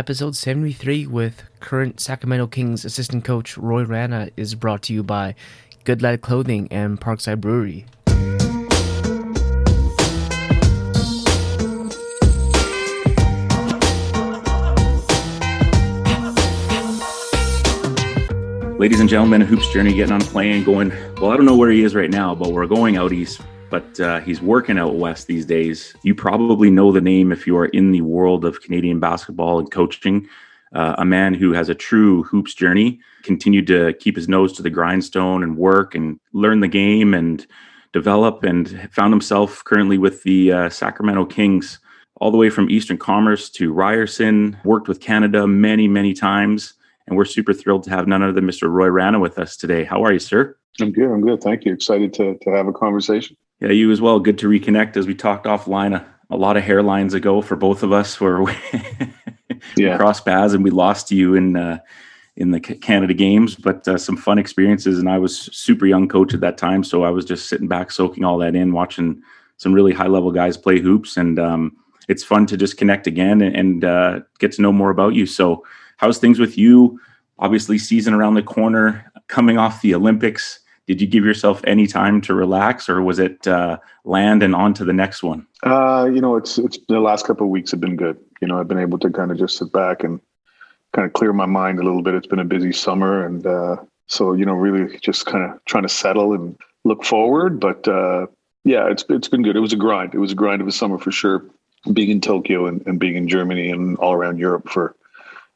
Episode 73 with current Sacramento Kings assistant coach Roy Rana is brought to you by Good Lad Clothing and Parkside Brewery. Ladies and gentlemen, Hoops Journey getting on a plane going, well, I don't know where he is right now, but we're going out east but uh, he's working out west these days. You probably know the name if you are in the world of Canadian basketball and coaching. Uh, a man who has a true hoops journey, continued to keep his nose to the grindstone and work and learn the game and develop, and found himself currently with the uh, Sacramento Kings, all the way from Eastern Commerce to Ryerson. Worked with Canada many, many times, and we're super thrilled to have none other than Mr. Roy Rana with us today. How are you, sir? I'm good. I'm good. Thank you. Excited to to have a conversation. Yeah, you as well. Good to reconnect as we talked offline a, a lot of hairlines ago for both of us where we yeah. crossed paths and we lost you in uh, in the Canada games, but uh, some fun experiences. And I was super young coach at that time, so I was just sitting back, soaking all that in, watching some really high level guys play hoops, and um, it's fun to just connect again and, and uh, get to know more about you. So, how's things with you? Obviously, season around the corner, coming off the Olympics did you give yourself any time to relax or was it uh, land and on to the next one? Uh, you know it's it's the last couple of weeks have been good. You know i've been able to kind of just sit back and kind of clear my mind a little bit. It's been a busy summer and uh, so you know really just kind of trying to settle and look forward. But uh, yeah it's it's been good. It was a grind. It was a grind of a summer for sure being in tokyo and, and being in germany and all around europe for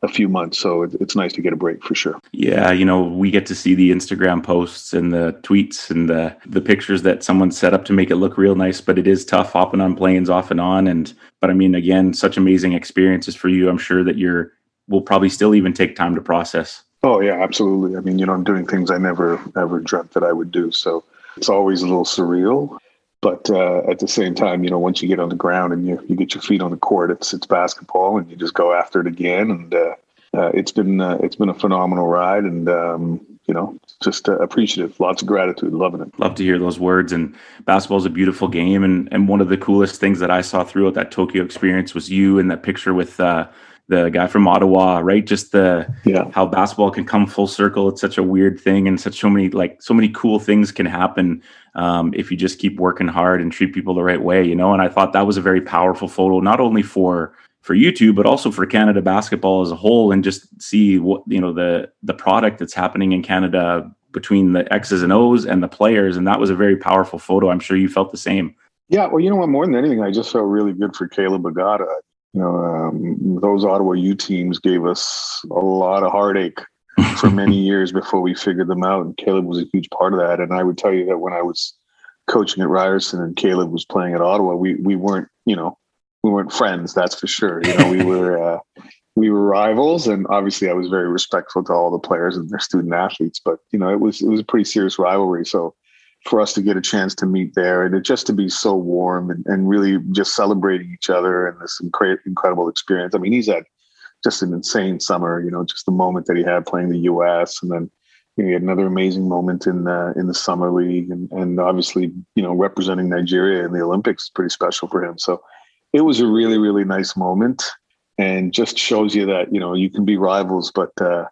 a few months. So it's nice to get a break for sure. Yeah, you know, we get to see the Instagram posts and the tweets and the the pictures that someone set up to make it look real nice, but it is tough hopping on planes off and on. And but I mean, again, such amazing experiences for you. I'm sure that you're will probably still even take time to process. Oh yeah, absolutely. I mean, you know, I'm doing things I never ever dreamt that I would do. So it's always a little surreal. But uh, at the same time, you know, once you get on the ground and you, you get your feet on the court, it's it's basketball, and you just go after it again. And uh, uh, it's been uh, it's been a phenomenal ride, and um, you know, just uh, appreciative. Lots of gratitude. Loving it. Love to hear those words. And basketball is a beautiful game, and and one of the coolest things that I saw throughout that Tokyo experience was you in that picture with uh, the guy from Ottawa, right? Just the yeah. how basketball can come full circle. It's such a weird thing, and such so many like so many cool things can happen um, if you just keep working hard and treat people the right way, you know. And I thought that was a very powerful photo, not only for for YouTube, but also for Canada basketball as a whole, and just see what you know the the product that's happening in Canada between the X's and O's and the players. And that was a very powerful photo. I'm sure you felt the same. Yeah, well, you know what? More than anything, I just felt really good for Caleb Agada you know, um, those Ottawa U teams gave us a lot of heartache for many years before we figured them out. And Caleb was a huge part of that. And I would tell you that when I was coaching at Ryerson and Caleb was playing at Ottawa, we we weren't, you know, we weren't friends. That's for sure. You know, we were uh, we were rivals, and obviously I was very respectful to all the players and their student athletes. But you know, it was it was a pretty serious rivalry. So for us to get a chance to meet there and it just to be so warm and, and really just celebrating each other and this incredible experience. I mean, he's had just an insane summer, you know, just the moment that he had playing the U.S. and then you know, he had another amazing moment in the in the summer league and, and obviously you know representing Nigeria in the Olympics is pretty special for him. So it was a really really nice moment and just shows you that you know you can be rivals, but uh,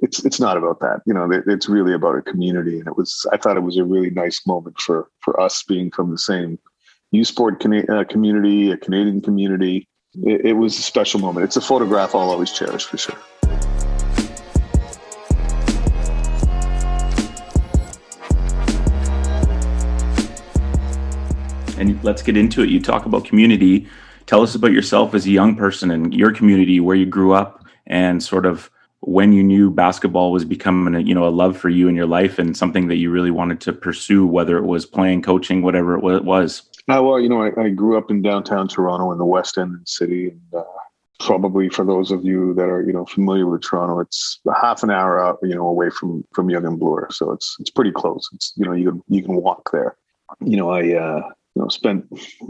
it's it's not about that. You know, it's really about a community. And it was I thought it was a really nice moment for for us being from the same U Sport uh, community, a Canadian community. It, it was a special moment. It's a photograph I'll always cherish for sure. And let's get into it. You talk about community. Tell us about yourself as a young person and your community, where you grew up, and sort of when you knew basketball was becoming a, you know a love for you in your life and something that you really wanted to pursue whether it was playing coaching whatever it was? Uh, well you know I, I, grew up in downtown toronto in the west end of the city and uh, probably for those of you that are you know familiar with toronto it's a half an hour out you know away from from Yonge and Bloor so it's it's pretty close. It's you know you can you can walk there. You know i uh you know spent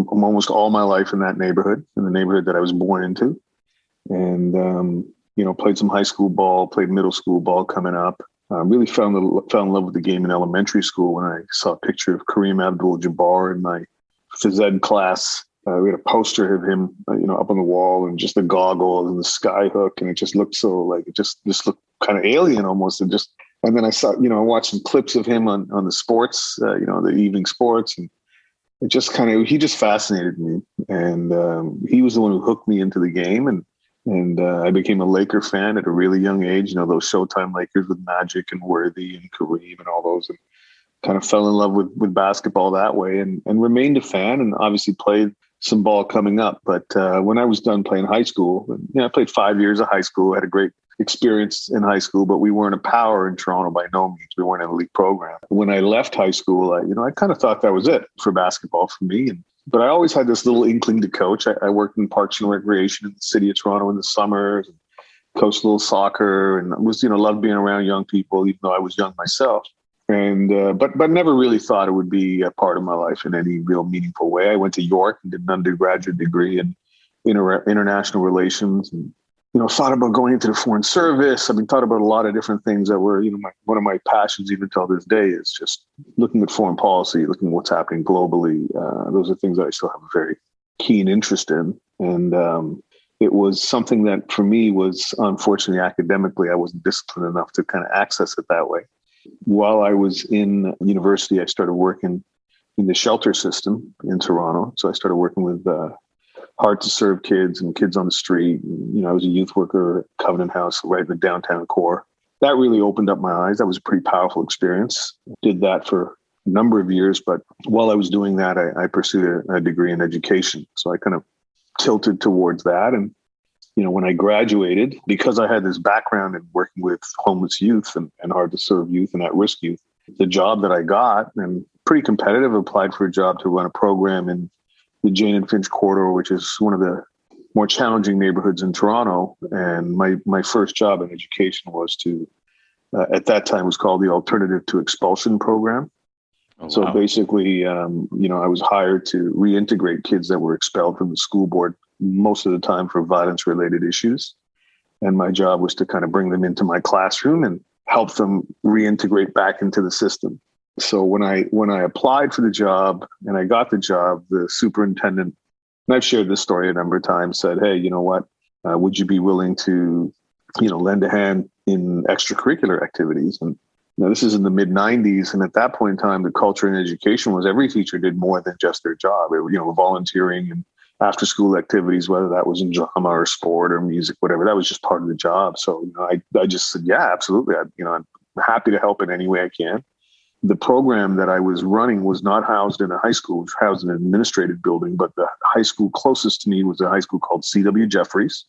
almost all my life in that neighborhood in the neighborhood that i was born into. And um you know, played some high school ball, played middle school ball coming up. Uh, really found the, fell in love with the game in elementary school when I saw a picture of Kareem Abdul-Jabbar in my phys ed class Uh, we had a poster of him, uh, you know, up on the wall, and just the goggles and the sky hook, and it just looked so like it just just looked kind of alien almost. And just and then I saw, you know, I watched some clips of him on on the sports, uh, you know, the evening sports, and it just kind of he just fascinated me, and um, he was the one who hooked me into the game, and and uh, I became a Laker fan at a really young age. You know, those Showtime Lakers with Magic and Worthy and Kareem and all those, and kind of fell in love with with basketball that way, and and remained a fan, and obviously played some ball coming up. But uh, when I was done playing high school, you know, I played five years of high school, had a great experience in high school, but we weren't a power in Toronto by no means. We weren't in a league program. When I left high school, I, you know, I kind of thought that was it for basketball for me. And but I always had this little inkling to coach. I, I worked in parks and recreation in the city of Toronto in the summers, and coached little soccer, and was you know loved being around young people, even though I was young myself. And uh, but but never really thought it would be a part of my life in any real meaningful way. I went to York and did an undergraduate degree in inter- international relations and you know, thought about going into the foreign service. I mean, thought about a lot of different things that were, you know, my, one of my passions even till this day is just looking at foreign policy, looking at what's happening globally. Uh, those are things that I still have a very keen interest in. And um, it was something that for me was unfortunately academically, I wasn't disciplined enough to kind of access it that way. While I was in university, I started working in the shelter system in Toronto. So I started working with uh, hard to serve kids and kids on the street. You know, I was a youth worker at Covenant House right in the downtown core. That really opened up my eyes. That was a pretty powerful experience. Did that for a number of years, but while I was doing that, I, I pursued a, a degree in education. So I kind of tilted towards that. And, you know, when I graduated, because I had this background in working with homeless youth and, and hard to serve youth and at risk youth, the job that I got and pretty competitive, applied for a job to run a program in the Jane and Finch corridor, which is one of the more challenging neighborhoods in Toronto. And my my first job in education was to, uh, at that time, was called the Alternative to Expulsion Program. Oh, so wow. basically, um, you know, I was hired to reintegrate kids that were expelled from the school board most of the time for violence related issues. And my job was to kind of bring them into my classroom and help them reintegrate back into the system so when I when I applied for the job and I got the job, the superintendent, and I've shared this story a number of times, said, "Hey, you know what? Uh, would you be willing to, you know, lend a hand in extracurricular activities?" And you know, this is in the mid '90s, and at that point in time, the culture in education was every teacher did more than just their job. It, you know, volunteering and after school activities, whether that was in drama or sport or music, whatever, that was just part of the job. So, you know, I, I just said, yeah, absolutely. I, you know, I'm happy to help in any way I can the program that I was running was not housed in a high school, it was housed in an administrative building, but the high school closest to me was a high school called C.W. Jeffries.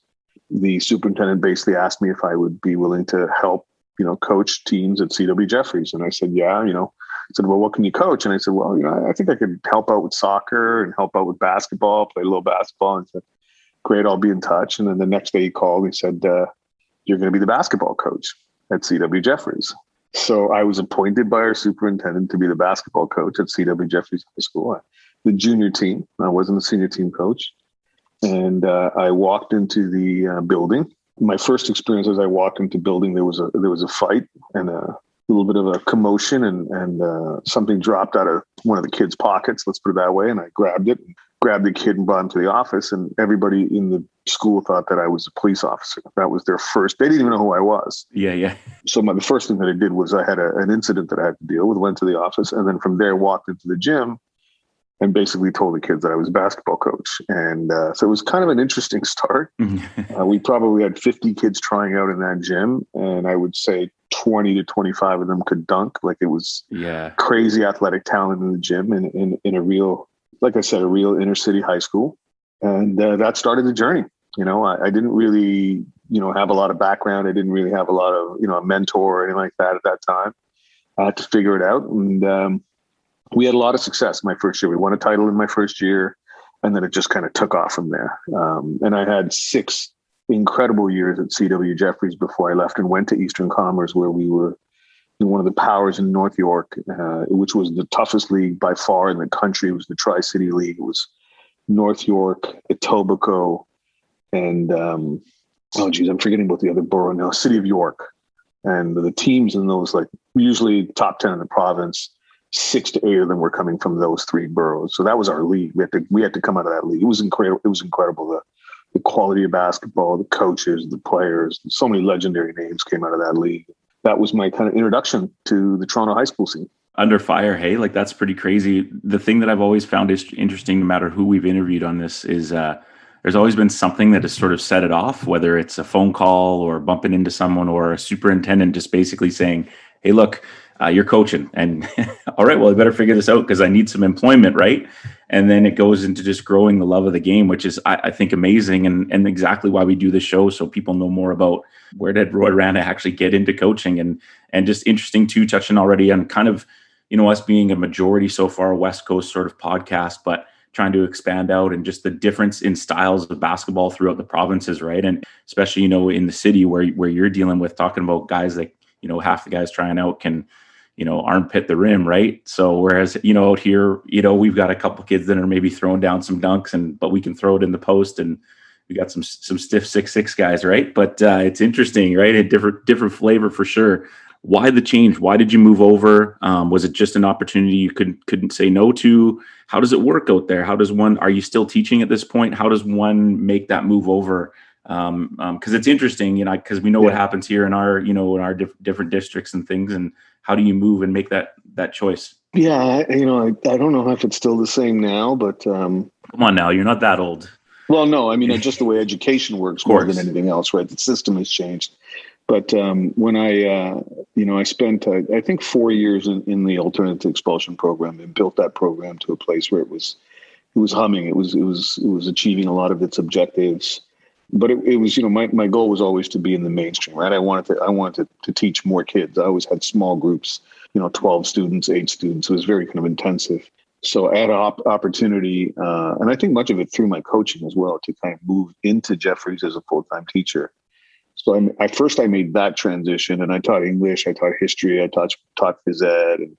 The superintendent basically asked me if I would be willing to help, you know, coach teams at C.W. Jeffries. And I said, yeah, you know, I said, well, what can you coach? And I said, well, you know, I think I could help out with soccer and help out with basketball, play a little basketball. And said, great, I'll be in touch. And then the next day he called, he said, uh, you're going to be the basketball coach at C.W. Jeffries. So I was appointed by our superintendent to be the basketball coach at CW Jeffries High School, the junior team. I wasn't a senior team coach. And uh, I walked into the uh, building. My first experience as I walked into the building, there was a there was a fight and a little bit of a commotion, and and uh, something dropped out of one of the kids' pockets. Let's put it that way. And I grabbed it, grabbed the kid and brought him to the office. And everybody in the school thought that I was a police officer. That was their first. They didn't even know who I was. Yeah, yeah. So my, the first thing that I did was I had a, an incident that I had to deal with. Went to the office, and then from there walked into the gym, and basically told the kids that I was a basketball coach. And uh, so it was kind of an interesting start. uh, we probably had 50 kids trying out in that gym, and I would say 20 to 25 of them could dunk. Like it was yeah crazy athletic talent in the gym, and in, in a real, like I said, a real inner city high school. And uh, that started the journey. You know, I, I, didn't really, you know, have a lot of background. I didn't really have a lot of, you know, a mentor or anything like that at that time. I had to figure it out. And um, we had a lot of success my first year. We won a title in my first year. And then it just kind of took off from there. Um, and I had six incredible years at CW Jeffries before I left and went to Eastern Commerce, where we were one of the powers in North York, uh, which was the toughest league by far in the country. It was the Tri City League. It was North York, Etobicoke, and um, oh geez, I'm forgetting about the other borough now, City of York, and the teams in those like usually top ten in the province, six to eight of them were coming from those three boroughs. So that was our league. We had to we had to come out of that league. It was incredible. It was incredible. The the quality of basketball, the coaches, the players, so many legendary names came out of that league. That was my kind of introduction to the Toronto high school scene. Under fire, hey, like that's pretty crazy. The thing that I've always found is interesting, no matter who we've interviewed on this, is uh, there's always been something that has sort of set it off, whether it's a phone call or bumping into someone or a superintendent just basically saying, "Hey, look, uh, you're coaching. And all right well i better figure this out because i need some employment right? And then it goes into just growing the love of the game which is i, I think amazing and, and exactly why we do the show so people know more about where did roy rana actually get into coaching and and just interesting too touching already on kind of you know us being a majority so far west coast sort of podcast but trying to expand out and just the difference in styles of basketball throughout the provinces right and especially you know in the city where where you're dealing with talking about guys like you know half the guys trying out can you know, armpit the rim, right? So whereas, you know, out here, you know, we've got a couple kids that are maybe throwing down some dunks and but we can throw it in the post and we got some some stiff six six guys, right? But uh, it's interesting, right? A different different flavor for sure. Why the change? Why did you move over? Um, was it just an opportunity you couldn't couldn't say no to? How does it work out there? How does one? Are you still teaching at this point? How does one make that move over? Um, um, because it's interesting, you know, because we know yeah. what happens here in our, you know, in our diff- different districts and things, and how do you move and make that that choice? Yeah, you know, I, I don't know if it's still the same now, but um, come on now, you're not that old. Well, no, I mean, just the way education works more than anything else, right? The system has changed. But um, when I, uh, you know, I spent, uh, I think, four years in, in the alternative expulsion program and built that program to a place where it was, it was humming. It was, it was, it was achieving a lot of its objectives. But it, it, was you know my, my goal was always to be in the mainstream right? I wanted to i wanted to, to teach more kids. I always had small groups you know 12 students 8 students. It was very kind of intensive. So i had an op- opportunity uh, and i think much of it through my coaching as well to kind of move into Jeffries as a full-time teacher so I, first i made that transition and i taught english i taught history i taught taught phys ed and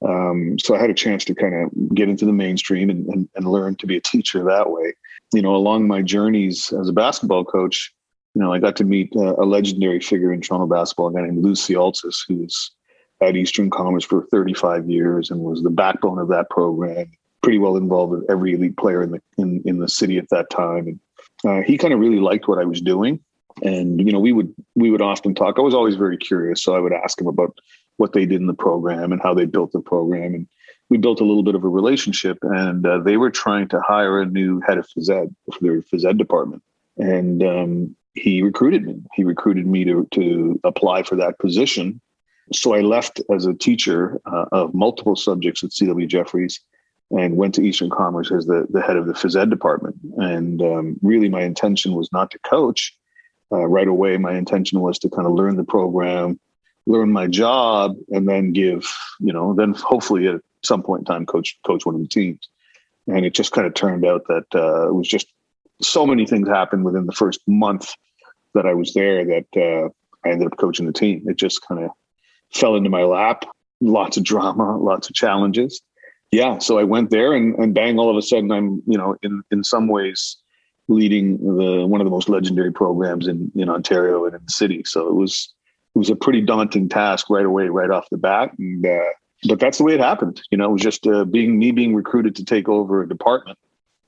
um, so I had a chance to kind of get into the mainstream and, and, and learn to be a teacher that way you know, along my journeys as a basketball coach, you know, I got to meet uh, a legendary figure in Toronto basketball, a guy named Lou Zikakis, who's at Eastern Commerce for 35 years and was the backbone of that program. Pretty well involved with every elite player in the in, in the city at that time, and uh, he kind of really liked what I was doing. And you know, we would we would often talk. I was always very curious, so I would ask him about what they did in the program and how they built the program. And we built a little bit of a relationship, and uh, they were trying to hire a new head of phys ed for their phys ed department, and um, he recruited me. He recruited me to to apply for that position. So I left as a teacher uh, of multiple subjects at CW jeffries and went to Eastern Commerce as the, the head of the phys ed department. And um, really, my intention was not to coach uh, right away. My intention was to kind of learn the program, learn my job, and then give, you know, then hopefully at some point in time coach coach one of the teams. And it just kind of turned out that uh, it was just so many things happened within the first month that I was there that uh, I ended up coaching the team. It just kind of fell into my lap. Lots of drama, lots of challenges. Yeah, so I went there, and, and bang! All of a sudden, I'm you know in in some ways leading the one of the most legendary programs in in Ontario and in the city. So it was it was a pretty daunting task right away, right off the bat, and uh, but that's the way it happened. You know, it was just uh, being me being recruited to take over a department,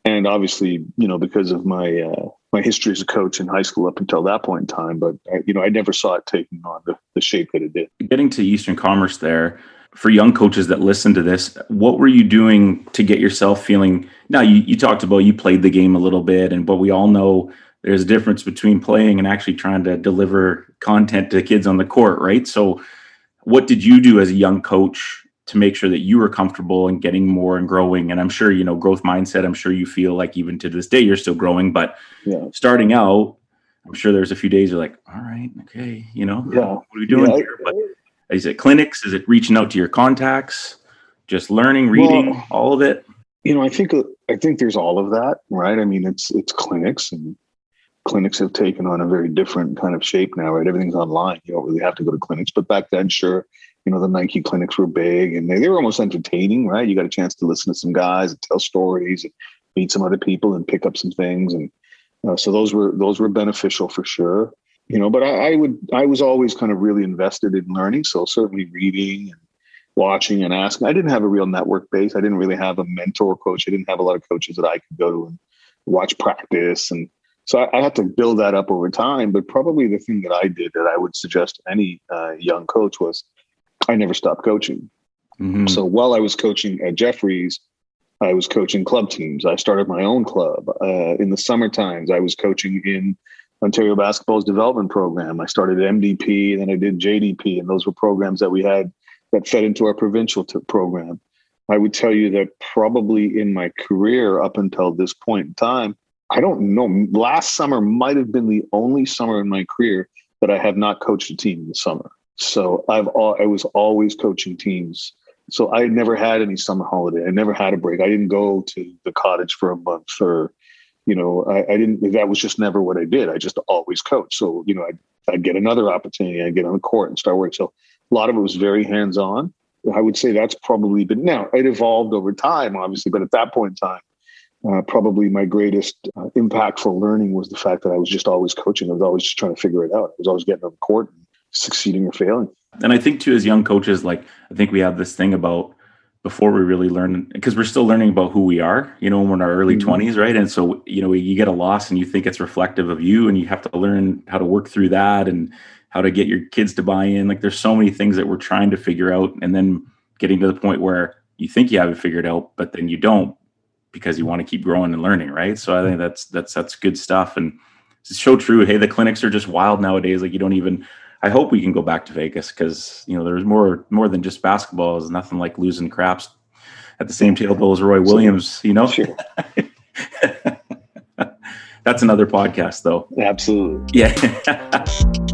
and obviously, you know, because of my uh, my history as a coach in high school up until that point in time. But I, you know, I never saw it taking on the, the shape that it did. Getting to Eastern Commerce there for young coaches that listen to this, what were you doing to get yourself feeling? Now, you, you talked about you played the game a little bit, and but we all know there's a difference between playing and actually trying to deliver content to kids on the court, right? So what did you do as a young coach to make sure that you were comfortable and getting more and growing and i'm sure you know growth mindset i'm sure you feel like even to this day you're still growing but yeah. starting out i'm sure there's a few days you're like all right okay you know yeah. what are we doing yeah. here but is it clinics is it reaching out to your contacts just learning reading well, all of it you know i think i think there's all of that right i mean it's it's clinics and clinics have taken on a very different kind of shape now, right? Everything's online. You don't really have to go to clinics. But back then, sure, you know, the Nike clinics were big and they, they were almost entertaining, right? You got a chance to listen to some guys and tell stories and meet some other people and pick up some things. And uh, so those were those were beneficial for sure. You know, but I, I, would I was always kind of really invested in learning. So certainly reading and watching and asking. I didn't have a real network base. I didn't really have a mentor coach. I didn't have a lot of coaches that I could go to and watch practice. And so I, I had to build that up over time. But probably the thing that I did that I would suggest any uh, young coach was I never stopped coaching. Mm-hmm. So while I was coaching at Jeffries, I was coaching club teams. I started my own club. Uh, in the summer times, I was coaching in Ontario Basketball's development program. I started MDP, and then I did JDP, and those were programs that we had that fed into our provincial t- program. I would tell you that probably in my career up until this point in time, I don't know. Last summer might have been the only summer in my career that I have not coached a team in the summer. So I've all, I was always coaching teams. So I never had any summer holiday. I never had a break. I didn't go to the cottage for a month or, you know, I, I didn't. That was just never what I did. I just always coached. So you know, I'd, I'd get another opportunity. I'd get on the court and start work. So a lot of it was very hands on. I would say that's probably been now it evolved over time, obviously, but at that point in time, uh, probably my greatest uh, impactful learning was the fact that I was just always coaching. I was always just trying to figure it out. I was always getting on the court and succeeding or failing. And I think too, as young coaches, like I think we have this thing about before we really learn because we're still learning about who we are, you know, when we're in our early mm-hmm. 20s, right? And so, you know, you get a loss and you think it's reflective of you and you have to learn how to work through that and how to get your kids to buy in. Like there's so many things that we're trying to figure out and then getting to the point where you think you have it figured out, but then you don't because you want to keep growing and learning, right? So I think that's that's that's good stuff. And it's so true. Hey, the clinics are just wild nowadays. Like you don't even I hope we can go back to Vegas because you know there's more more than just basketball. There's nothing like losing craps at the same table as Roy Williams. You know, sure. that's another podcast, though. Absolutely. Yeah.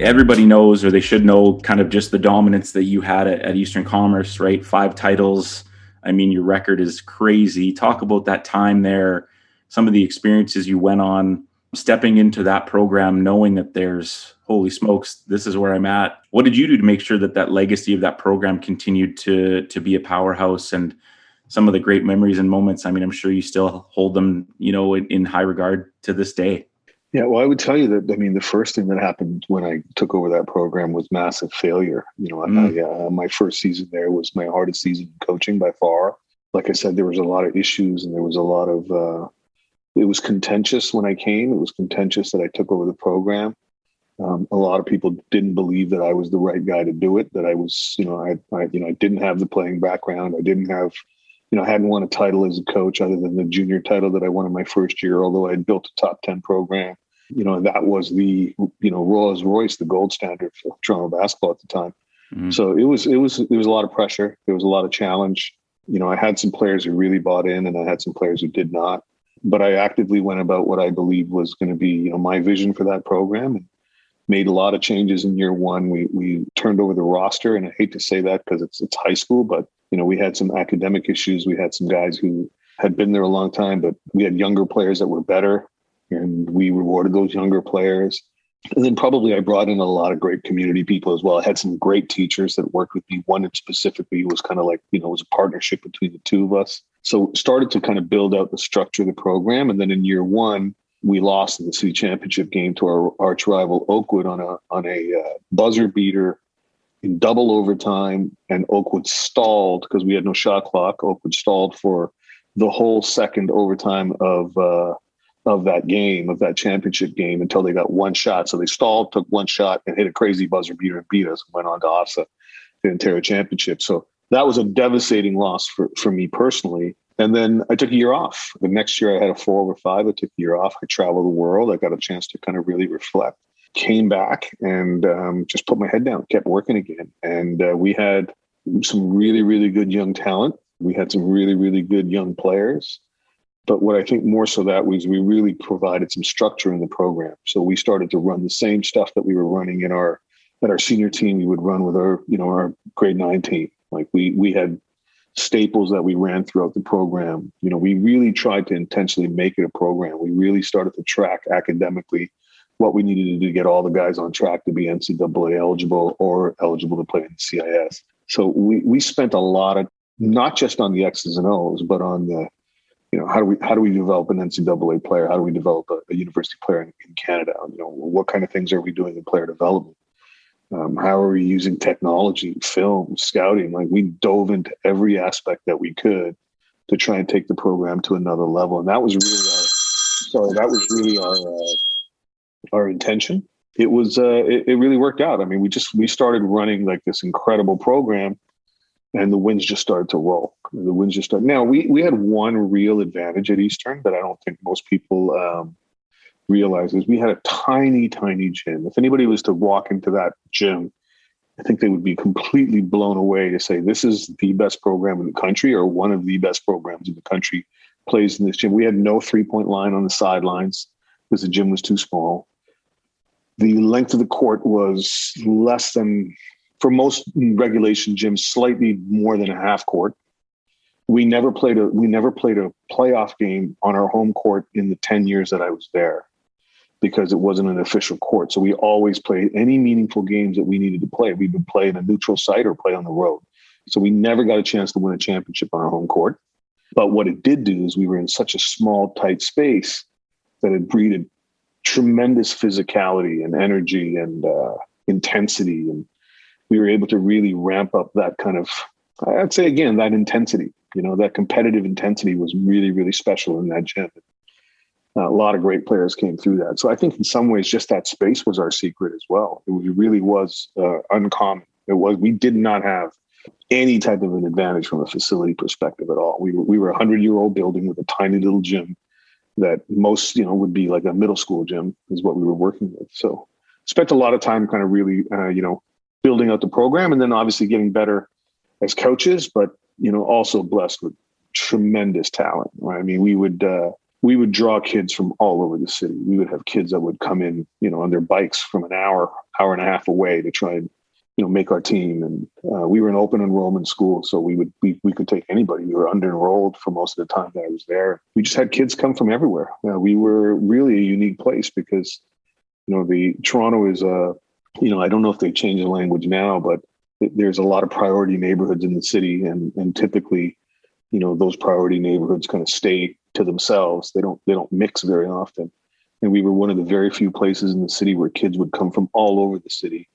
everybody knows or they should know kind of just the dominance that you had at, at, Eastern Commerce, right? Five titles. I mean, your record is crazy. Talk about that time there, some of the experiences you went on, stepping into that program, knowing that there's holy smokes, this is where I'm at. What did you do to make sure that that legacy of that program continued to to be a powerhouse and some of the great memories and moments? I mean, I'm sure you still hold them, you know, in, in high regard to this day. Yeah, well, I would tell you that I mean the first thing that happened when I took over that program was massive failure. You know, mm. I, uh, my first season there was my hardest season coaching by far. Like I said, there was a lot of issues and there was a lot of. Uh, it was contentious when I came. It was contentious that I took over the program. Um, a lot of people didn't believe that I was the right guy to do it. That I was, you know, I, I, you know, I didn't have the playing background. I didn't have you know, I hadn't won a title as a coach other than the junior title that I won in my first year, although I had built a top 10 program. You know, and that was the, you know, Rolls Royce, the gold standard for Toronto basketball at the time. Mm-hmm. So it was, it was, there was a lot of pressure. There was a lot of challenge. You know, I had some players who really bought in and I had some players who did not. But I actively went about what I believed was going to be, you know, my vision for that program and made a lot of changes in year one. We we turned over the roster, and I hate to say that because it's it's high school, but you know, we had some academic issues. We had some guys who had been there a long time, but we had younger players that were better, and we rewarded those younger players. And then probably I brought in a lot of great community people as well. I had some great teachers that worked with me. One in specifically was kind of like, you know, it was a partnership between the two of us. So started to kind of build out the structure of the program. And then in year one, we lost in the city championship game to our arch rival Oakwood on a on a uh, buzzer beater in double overtime, and Oakwood stalled because we had no shot clock. Oakwood stalled for the whole second overtime of uh, of that game, of that championship game, until they got one shot. So they stalled, took one shot, and hit a crazy buzzer beater and beat us. And Went on to OFSAA the Ontario championship. So that was a devastating loss for for me personally. And then I took a year off. The next year I had a four over five. I took a year off. I traveled the world. I got a chance to kind of really reflect came back and um, just put my head down, kept working again. And uh, we had some really, really good young talent. We had some really, really good young players. But what I think more so that was we really provided some structure in the program. So we started to run the same stuff that we were running in our at our senior team. We would run with our you know our grade nine team. Like we we had staples that we ran throughout the program. You know, we really tried to intentionally make it a program. We really started to track academically what we needed to do to get all the guys on track to be NCAA eligible or eligible to play in the CIS. So we we spent a lot of not just on the X's and O's, but on the you know, how do we how do we develop an NCAA player? How do we develop a, a university player in, in, Canada? You know, what kind of things are we doing in player development? Um, how are we using technology, film, scouting? Like we dove into every aspect that we could to try and take the program to another level, and that was really our sorry, that was really our uh, our intention. It was uh, it, it really worked out. I mean, we just we started running like this incredible program and the winds just started to roll. The winds just started. Now we we had one real advantage at Eastern that I don't think most people um, realize is we had a tiny, tiny gym. If anybody was to walk into that gym, I think they would be completely blown away to say this is the best program in the country or one of the best programs in the country plays in this gym. We had no three point line on the sidelines because the gym was too small. The length of the court was less than for most regulation gyms, slightly more than a half court. We never played a we never played a playoff game on our home court in the 10 years that I was there because it wasn't an official court. So we always played any meaningful games that we needed to play. We would play in a neutral site or play on the road. So we never got a chance to win a championship on our home court. But what it did do is we were in such a small, tight space that it breeded tremendous physicality and energy and uh, intensity. And we were able to really ramp up that kind of i'd say again that intensity you know that competitive intensity was really really special in that gym. Uh, a lot of great players came through that. So i think in some ways just that space was our secret as well. It really was uh, uncommon. It was we did not have any type of an advantage from a facility perspective at all. We were, we were a 100 year old building with a tiny little gym that most you know would be like a middle school gym is what we were working with so spent a lot of time kind of really uh, you know building out the program and then obviously getting better as coaches, but you know, also blessed with tremendous talent. Right? I mean, we would uh, we would draw kids from all over the city. We would have kids that would come in, you know, on their bikes from an hour, hour and a half away to try and you know make our team. And uh, we were an open enrollment school, so we would we, we could take anybody. We were under enrolled for most of the time that I was there. We just had kids come from everywhere. Uh, we were really a unique place because you know the Toronto is a you know, I don't know if they changed the language now, but there's a lot of priority neighborhoods in the city, and and typically, you know, those priority neighborhoods kind of stay to themselves. They don't they don't mix very often. And we were one of the very few places in the city where kids would come from all over the city,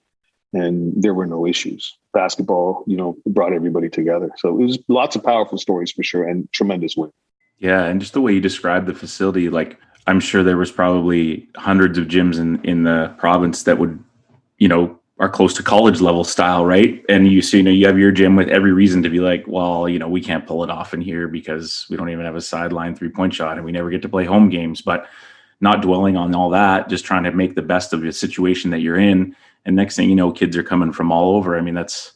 and there were no issues. Basketball, you know, brought everybody together. So it was lots of powerful stories for sure, and tremendous win. Yeah, and just the way you described the facility, like I'm sure there was probably hundreds of gyms in in the province that would you know, are close to college level style, right? And you see, you know, you have your gym with every reason to be like, well, you know, we can't pull it off in here because we don't even have a sideline three point shot and we never get to play home games. But not dwelling on all that, just trying to make the best of the situation that you're in. And next thing you know, kids are coming from all over. I mean, that's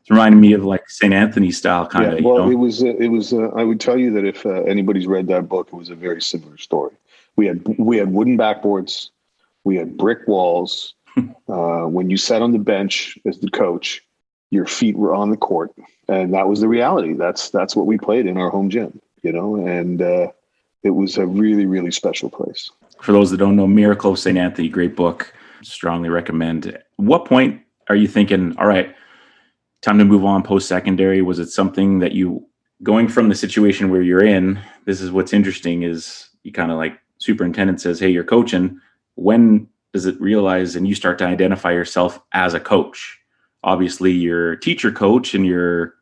it's reminding me of like St. Anthony style kind yeah, of. Well, you know? it was, uh, it was. Uh, I would tell you that if uh, anybody's read that book, it was a very similar story. We had we had wooden backboards, we had brick walls, uh, when you sat on the bench as the coach, your feet were on the court, and that was the reality. That's that's what we played in our home gym, you know, and uh, it was a really really special place. For those that don't know, Miracle of St. Anthony, great book. Strongly recommend. What point are you thinking? All right, time to move on post secondary. Was it something that you going from the situation where you're in? This is what's interesting is you kind of like superintendent says, "Hey, you're coaching." When does it realize and you start to identify yourself as a coach obviously you're teacher coach and you're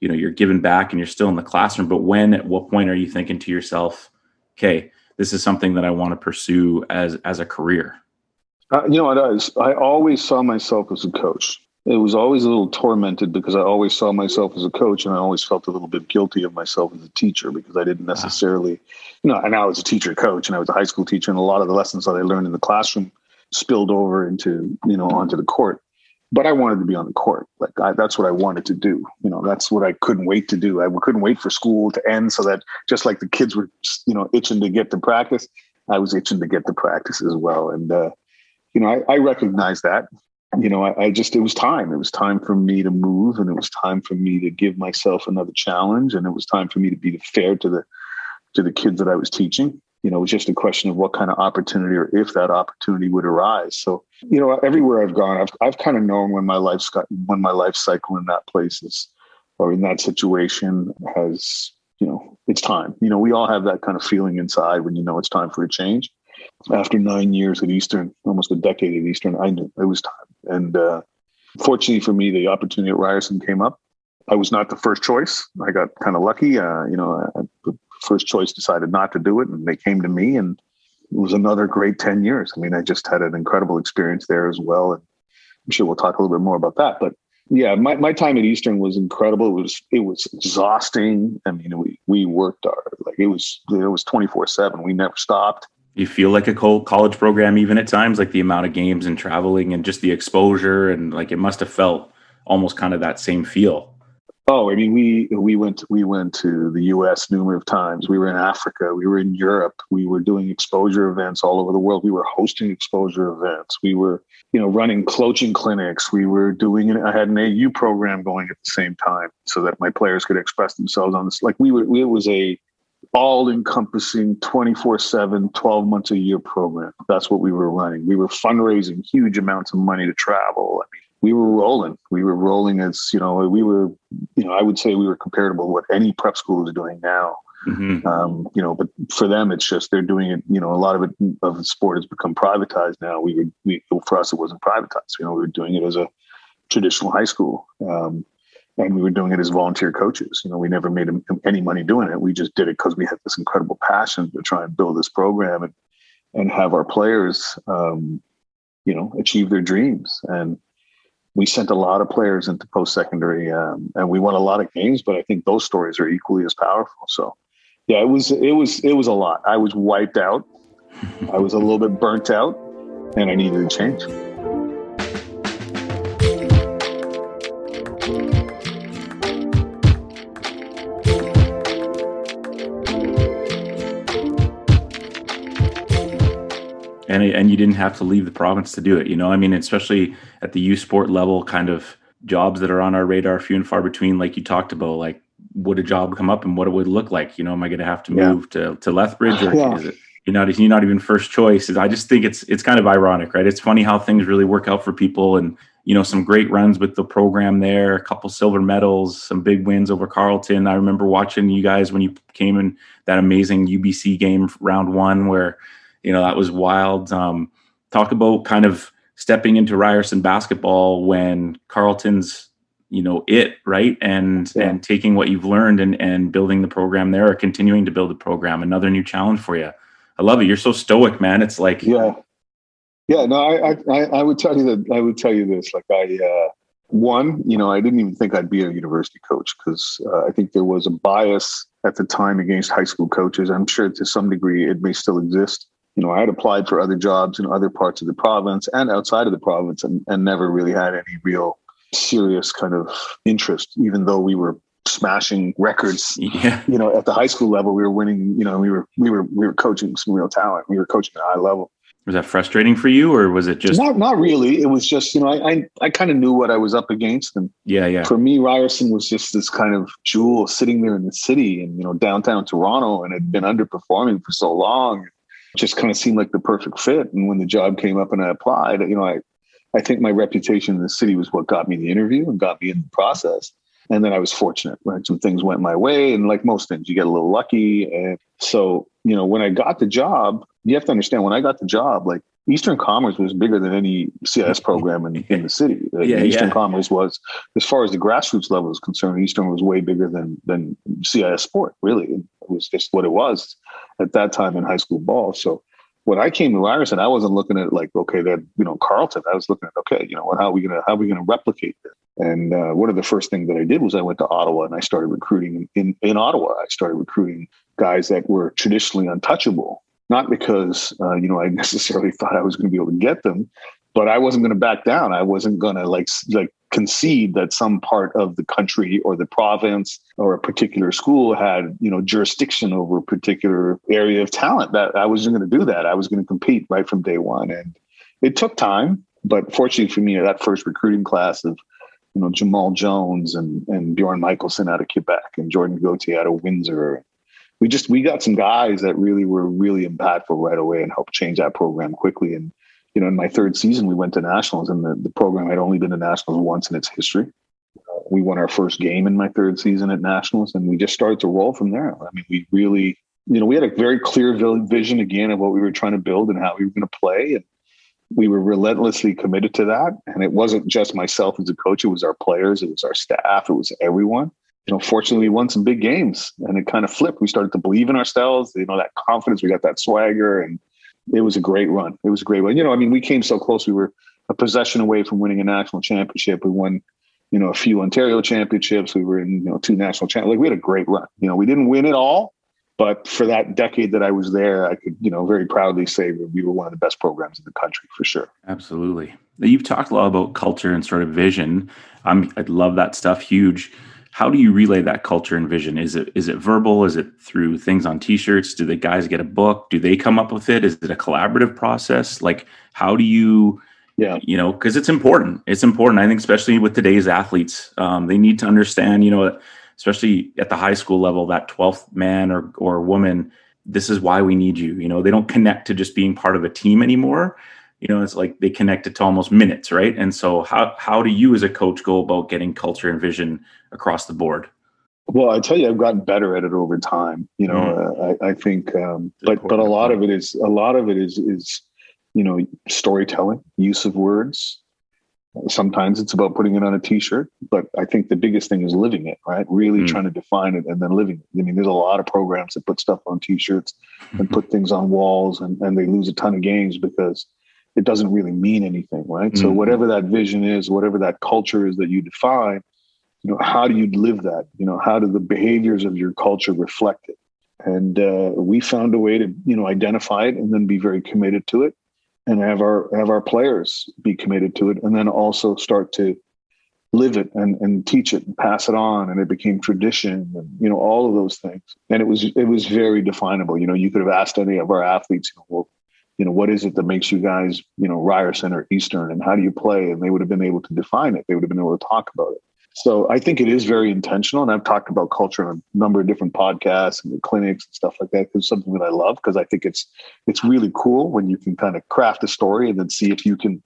you know you're giving back and you're still in the classroom but when at what point are you thinking to yourself okay this is something that i want to pursue as as a career uh, you know I, I always saw myself as a coach. It was always a little tormented because i always saw myself as a coach and i always felt a little bit guilty of myself as a teacher because i didn't necessarily you know and i was a teacher coach and i was a high school teacher and a lot of the lessons that i learned in the classroom spilled over into you know onto the court. But i wanted to be on the court. Like I, that's what i wanted to do. You know that's what i couldn't wait to do. I couldn't wait for school to end so that just like the kids were you know itching to get to practice i was itching to get to practice as well. And uh, you know i, I recognized that you know I, I just it was time it was time for me to move and it was time for me to give myself another challenge and it was time for me to be fair to the to the kids that i was teaching you know, it was just a question of what kind of opportunity or if that opportunity would arise. So, you know, everywhere I've gone, I've, I've kind of known when my life's got, when my life cycle in that place is, or in that situation has, you know, it's time. You know, we all have that kind of feeling inside when you know it's time for a change. After nine years at Eastern, almost a decade at Eastern, I knew it was time. And uh, fortunately for me, the opportunity at Ryerson came up. I was not the first choice. I got kind of lucky. Uh, you know, the first choice decided not to do it, and they came to me, and it was another great ten years. I mean, I just had an incredible experience there as well, and I'm sure we'll talk a little bit more about that. But yeah, my, my time at Eastern was incredible. It was it was exhausting. I mean, we we worked our like it was it was twenty four seven. We never stopped. You feel like a college program even at times, like the amount of games and traveling and just the exposure and like it must have felt almost kind of that same feel. Oh, I mean, we we went we went to the U.S. numerous times. We were in Africa. We were in Europe. We were doing exposure events all over the world. We were hosting exposure events. We were, you know, running coaching clinics. We were doing. I had an AU program going at the same time, so that my players could express themselves on this. Like we were, it was a all-encompassing 24/7, 12 months a year program. That's what we were running. We were fundraising huge amounts of money to travel. I mean, we were rolling. We were rolling as you know. We were, you know, I would say we were comparable to what any prep school is doing now. Mm-hmm. Um, you know, but for them, it's just they're doing it. You know, a lot of it of the sport has become privatized now. We were, we for us, it wasn't privatized. You know, we were doing it as a traditional high school, um, and we were doing it as volunteer coaches. You know, we never made any money doing it. We just did it because we had this incredible passion to try and build this program and and have our players, um, you know, achieve their dreams and we sent a lot of players into post secondary, um, and we won a lot of games. But I think those stories are equally as powerful. So, yeah, it was it was it was a lot. I was wiped out. I was a little bit burnt out, and I needed to change. And and you didn't have to leave the province to do it. You know, I mean, especially at the U Sport level, kind of jobs that are on our radar, few and far between. Like you talked about, like would a job come up and what it would look like? You know, am I going to have to move to to Lethbridge or yeah. is it? You're not you're not even first choice. I just think it's it's kind of ironic, right? It's funny how things really work out for people, and you know some great runs with the program there, a couple silver medals, some big wins over Carleton. I remember watching you guys when you came in that amazing UBC game round one where you know that was wild. Um, talk about kind of stepping into Ryerson basketball when Carleton's you know it right? And yeah. and taking what you've learned and and building the program there or continuing to build the program another new challenge for you. I love it. You're so stoic man. It's like yeah. Yeah no i i i would tell you that i would tell you this like i uh one you know i didn't even think i'd be a university coach because uh, i think there was a bias at the time against high school coaches. I'm sure to some degree it may still exist you know, I had applied for other jobs in other parts of the province and outside of the province and, and never really had any real serious kind of interest, even though we were smashing records. Yeah. You know, at the high school level, we were winning, you know, we were we were we were coaching some real talent. We were coaching at a high level. Was that frustrating for you or was it just not not really? It was just, you know, I I, I kind of knew what I was up against. And yeah, yeah. For me, Ryerson was just this kind of jewel sitting there in the city and you know, downtown Toronto and had been underperforming for so long just kind of seemed like the perfect fit. And when the job came up and I applied, you know, I, I think my reputation in the city was what got me the interview and got me in the process. And then I was fortunate, right? Some things went my way. And like most things, you get a little lucky. And so, you know, when I got the job, you have to understand when I got the job, like Eastern Commerce was bigger than any CIS program in, in the city. Yeah, Eastern yeah. Commerce was, as far as the grassroots level is concerned, Eastern was way bigger than than CIS sport, really. It was just what it was at that time in high school ball. So when I came to Ryerson, I wasn't looking at like, okay, that you know, Carleton. I was looking at, okay, you know, how are we gonna how are we gonna replicate this? And uh, one of the first things that I did was I went to Ottawa and I started recruiting in, in Ottawa. I started recruiting guys that were traditionally untouchable, not because uh, you know I necessarily thought I was going to be able to get them, but I wasn't going to back down. I wasn't going to like like concede that some part of the country or the province or a particular school had you know jurisdiction over a particular area of talent that i wasn't going to do that. I was going to compete right from day one. And it took time but fortunately for me that first recruiting class of you know jahmal jones and and bjorn michaelsen out of quebec and jordon gauthier out of windsor we just we got some guys that really were really impactful right away and helped change that program quickly. And you know, in my third season, we went to nationals, and the, the program had only been to nationals once in its history. Uh, we won our first game in my third season at Nationals, and we just started to roll from there. I mean, we really, you know, we had a very clear vision again of what we were trying to build and how we were going to play, and we were relentlessly committed to that. And it wasn't just myself as a coach; it was our players, it was our staff, it was everyone. You know, fortunately, we won some big games, and it kind of flipped. We started to believe in ourselves. You know, that confidence. We got that swagger, and it was a great run. It was a great run. You know, I mean, we came so close. We were a possession away from winning a national championship. We won, you know, a few Ontario championships. We were in, you know, two national championships. Like we had a great run. You know, we didn't win it all, but for that decade that I was there, I could, you know, very proudly say that we were one of the best programs in the country for sure. Absolutely. You've talked a lot about culture and sort of vision. I'm, I love that stuff. Huge. How do you relay that culture and vision? Is it is it verbal? Is it through things on T-shirts? Do the guys get a book? Do they come up with it? Is it a collaborative process? Like, how do you yeah. You know, because it's important. It's important. I think, especially with today's athletes, um, they need to understand, you know, especially at the high school level, that 12th man or, or woman, this is why we need you. You know, they don't connect to just being part of a team anymore. You know, it's like they connect it to almost minutes, right? And so, how, how do you as a coach go about getting culture and vision across the board? Well, I tell you, I've gotten better at it over time. You know, mm. uh, I, I, think, um, but but a lot of it is a lot of it is is you know, storytelling, use of words. Sometimes it's about putting it on a t-shirt, but I think the biggest thing is living it, right? Really mm. trying to define it and then living it. I mean, there's a lot of programs that put stuff on t-shirts and put things on walls and, and they lose a ton of games because it doesn't really mean anything, right? Mm. So whatever that vision is, whatever that culture is that you define, you know, how do you live that? You know, how do the behaviors of your culture reflect it? And uh, we found a way to, you know, identify it and then be very committed to it and have our have our players be committed to it and then also start to live it and, and teach it and pass it on and it became tradition and you know all of those things and it was it was very definable you know you could have asked any of our athletes you know, well you know what is it that makes you guys you know ryerson or eastern and how do you play and they would have been able to define it they would have been able to talk about it so I think it is very intentional. And I've talked about culture on a number of different podcasts and clinics and stuff like that. It's something that I love because I think it's it's really cool when you can kind of craft a story and then see if you can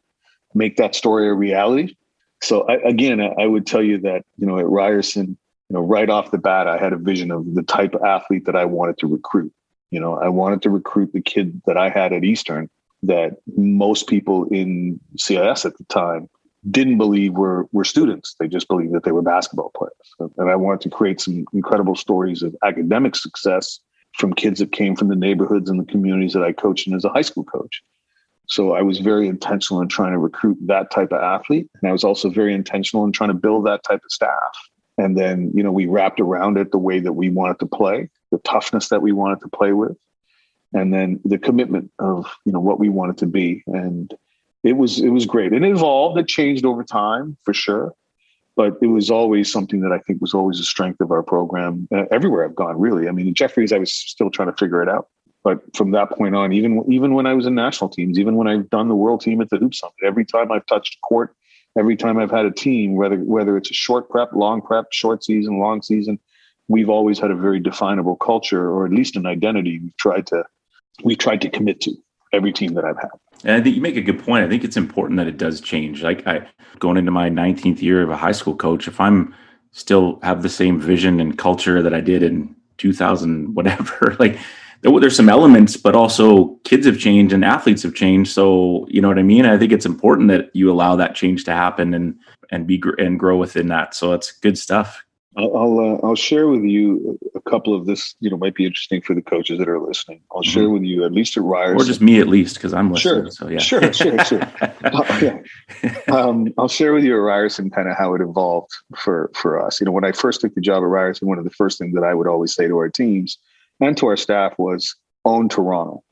make that story a reality. So I, again, I, I would tell you that, you know, at Ryerson, you know, right off the bat, I had a vision of the type of athlete that I wanted to recruit. You know, I wanted to recruit the kid that I had at Eastern that most people in CIS at the time didn't believe were were students. They just believed that they were basketball players. And I wanted to create some incredible stories of academic success from kids that came from the neighborhoods and the communities that I coached in as a high school coach. So I was very intentional in trying to recruit that type of athlete. And I was also very intentional in trying to build that type of staff. And then, you know, we wrapped around it the way that we wanted to play, the toughness that we wanted to play with, and then the commitment of, you know, what we wanted to be. And it was it was great. And it evolved. It changed over time for sure, but it was always something that I think was always a strength of our program. Uh, everywhere I've gone, really. I mean, in Jeffries, I was still trying to figure it out. But from that point on, even even when I was in national teams, even when I've done the world team at the Hoop Summit, every time I've touched court, every time I've had a team, whether whether it's a short prep, long prep, short season, long season, we've always had a very definable culture, or at least an identity. We've tried to we tried to commit to every team that I've had. And I think you make a good point. I think it's important that it does change. Like I going into my 19th year of a high school coach, if I'm still have the same vision and culture that I did in 2000 whatever, like there's some elements, but also kids have changed and athletes have changed. So you know what I mean. I think it's important that you allow that change to happen and and be and grow within that. So it's good stuff. I'll I'll, uh, I'll, share with you a couple of this. You know, might be interesting for the coaches that are listening. I'll mm-hmm. share with you at least at Ryerson, or just me at least because I'm listening. Sure, so yeah, sure, sure, sure. uh, yeah. um, I'll share with you at Ryerson kind of how it evolved for for us. You know, when I first took the job at Ryerson, one of the first things that I would always say to our teams and to our staff was own Toronto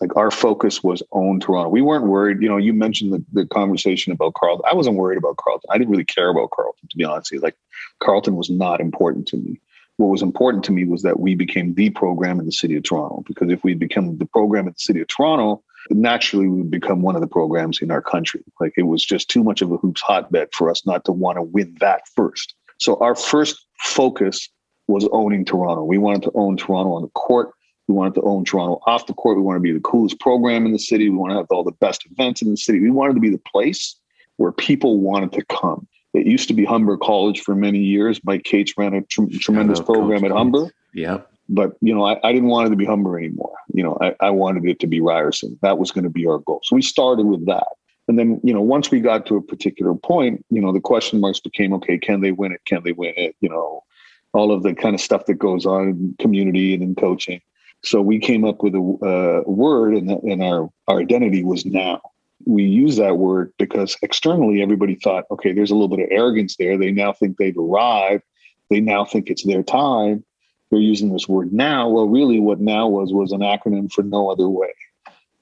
like our focus was own Toronto. We weren't worried. You know, you mentioned the, the conversation about Carleton. I wasn't worried about Carleton. I didn't really care about Carleton, to be honest. Like Carleton was not important to me. What was important to me was that we became the program in the city of Toronto. Because if we become the program in the city of Toronto, naturally we would become one of the programs in our country. Like it was just too much of a hoops hotbed for us not to want to win that first. So our first focus was owning Toronto. We wanted to own Toronto on the court we wanted to own Toronto off the court. We wanted to be the coolest program in the city. We want to have all the best events in the city. We wanted to be the place where people wanted to come. It used to be Humber College for many years. Mike Cates ran a tr- tremendous program Coach at Humber. Yep. But you know, I, I, didn't want it to be Humber anymore. You know, I, I wanted it to be Ryerson. That was going to be our goal. So we started with that. And then, you know, once we got to a particular point, you know, the question marks became, okay, can they win it? Can they win it? You know, all of the kind of stuff that goes on in community and in coaching. So we came up with a uh, word, and, and our our identity was now. We use that word because externally everybody thought, okay, there's a little bit of arrogance there. They now think they've arrived. They now think it's their time. They're using this word now. Well, really, what now was was an acronym for no other way,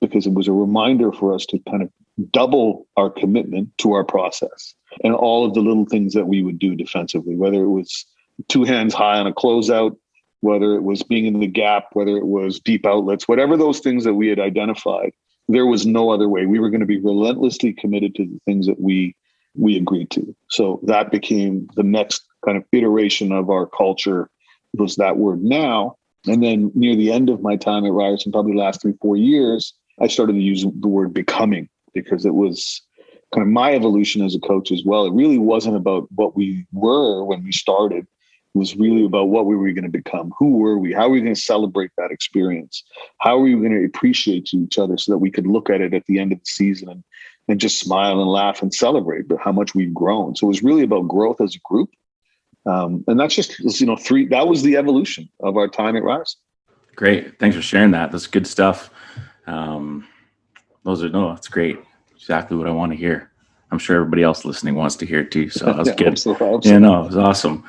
because it was a reminder for us to kind of double our commitment to our process and all of the little things that we would do defensively, whether it was two hands high on a closeout, whether it was being in the gap, whether it was deep outlets, whatever those things that we had identified, there was no other way. We were going to be relentlessly committed to the things that we we agreed to. So that became the next kind of iteration of our culture was that word now. And then near the end of my time at Ryerson, probably the last three, four years, I started to use the word becoming because it was kind of my evolution as a coach as well. It really wasn't about what we were when we started was really about what we were going to become. Who were we? How are we going to celebrate that experience? How are we going to appreciate each other so that we could look at it at the end of the season and, and just smile and laugh and celebrate but how much we've grown. So it was really about growth as a group. Um, and that's just, you know, three, that was the evolution of our time at Rise. Great. Thanks for sharing that. That's good stuff. Um, those are, no, that's great. Exactly what I want to hear. I'm sure everybody else listening wants to hear it too. So that's yeah, good. Absolutely, absolutely. Yeah, no, it was awesome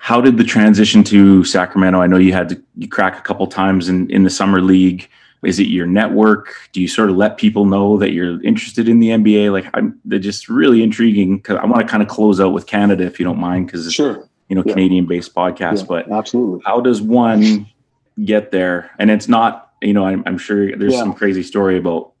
how did the transition to Sacramento? I know you had to you crack a couple times in in the summer league. Is it your network? Do you sort of let people know that you're interested in the NBA? Like, I'm they're just really intriguing because I want to kind of close out with Canada if you don't mind, because it's sure. you know yeah. Canadian based podcast. Yeah, but absolutely, how does one get there? And it's not you know I'm, I'm sure there's yeah. some crazy story about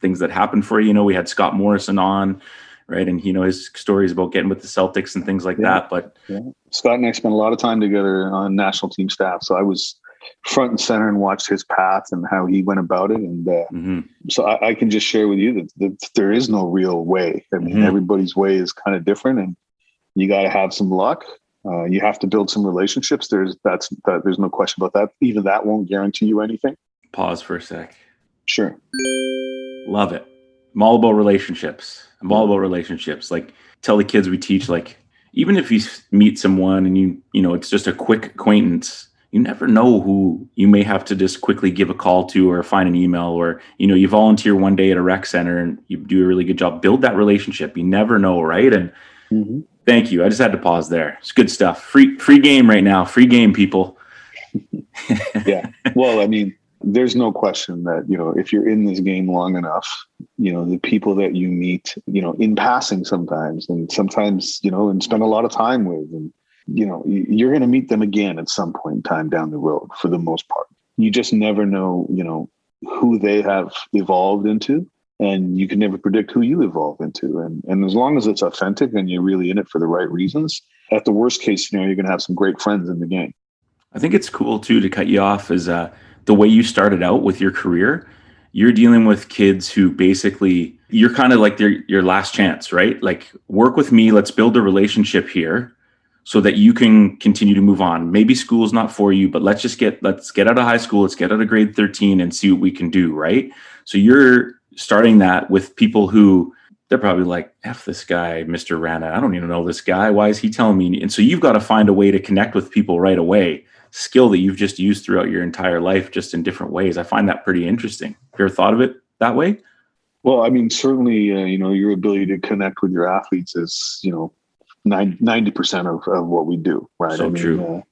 things that happened for you. You know, we had Scott Morrison on right? And you know his stories about getting with the Celtics and things like yeah. that. But yeah. Scott and I spent a lot of time together on national team staff, so I was front and center and watched his path and how he went about it. And uh, mm-hmm. so I, I, can just share with you that, that, there is no real way. I mean, mm-hmm. everybody's way is kind of different, and you got to have some luck. Uh, you have to build some relationships. There's that's that, there's no question about that. Even that won't guarantee you anything. Pause for a sec. Sure. Love it. I'm all about relationships. I'm all about relationships. Like tell the kids we teach, like even if you meet someone and you you know it's just a quick acquaintance, you never know who you may have to just quickly give a call to or find an email or you know you volunteer one day at a rec center and you do a really good job. Build that relationship. You never know, right? And mm-hmm. thank you. I just had to pause there. It's good stuff. Free free game right now. Free game, people. yeah. Well, I mean there's no question that you know if you're in this game long enough you know the people that you meet you know in passing sometimes and sometimes you know and spend a lot of time with and you know you're going to meet them again at some point in time down the road for the most part. You just never know you know who they have evolved into and you can never predict who you evolve into. And and as long as it's authentic and you're really in it for the right reasons at the worst case scenario you're going to have some great friends in the game. I think it's cool too to cut you off as uh the way you started out with your career, you're dealing with kids who basically you're kind of like their your last chance, right? Like work with me, let's build a relationship here so that you can continue to move on. Maybe school's not for you, but let's just get let's get out of high school, let's get out of grade 13 and see what we can do, right? So you're starting that with people who they're probably like, F this guy, Mr. Rana. I don't even know this guy. Why is he telling me? And so you've got to find a way to connect with people right away skill that you've just used throughout your entire life, just in different ways. I find that pretty interesting. Have you ever thought of it that way? Well, I mean, certainly, uh, you know, your ability to connect with your athletes is, you know, 90 percent of, of what we do, right? So I mean, true. Uh,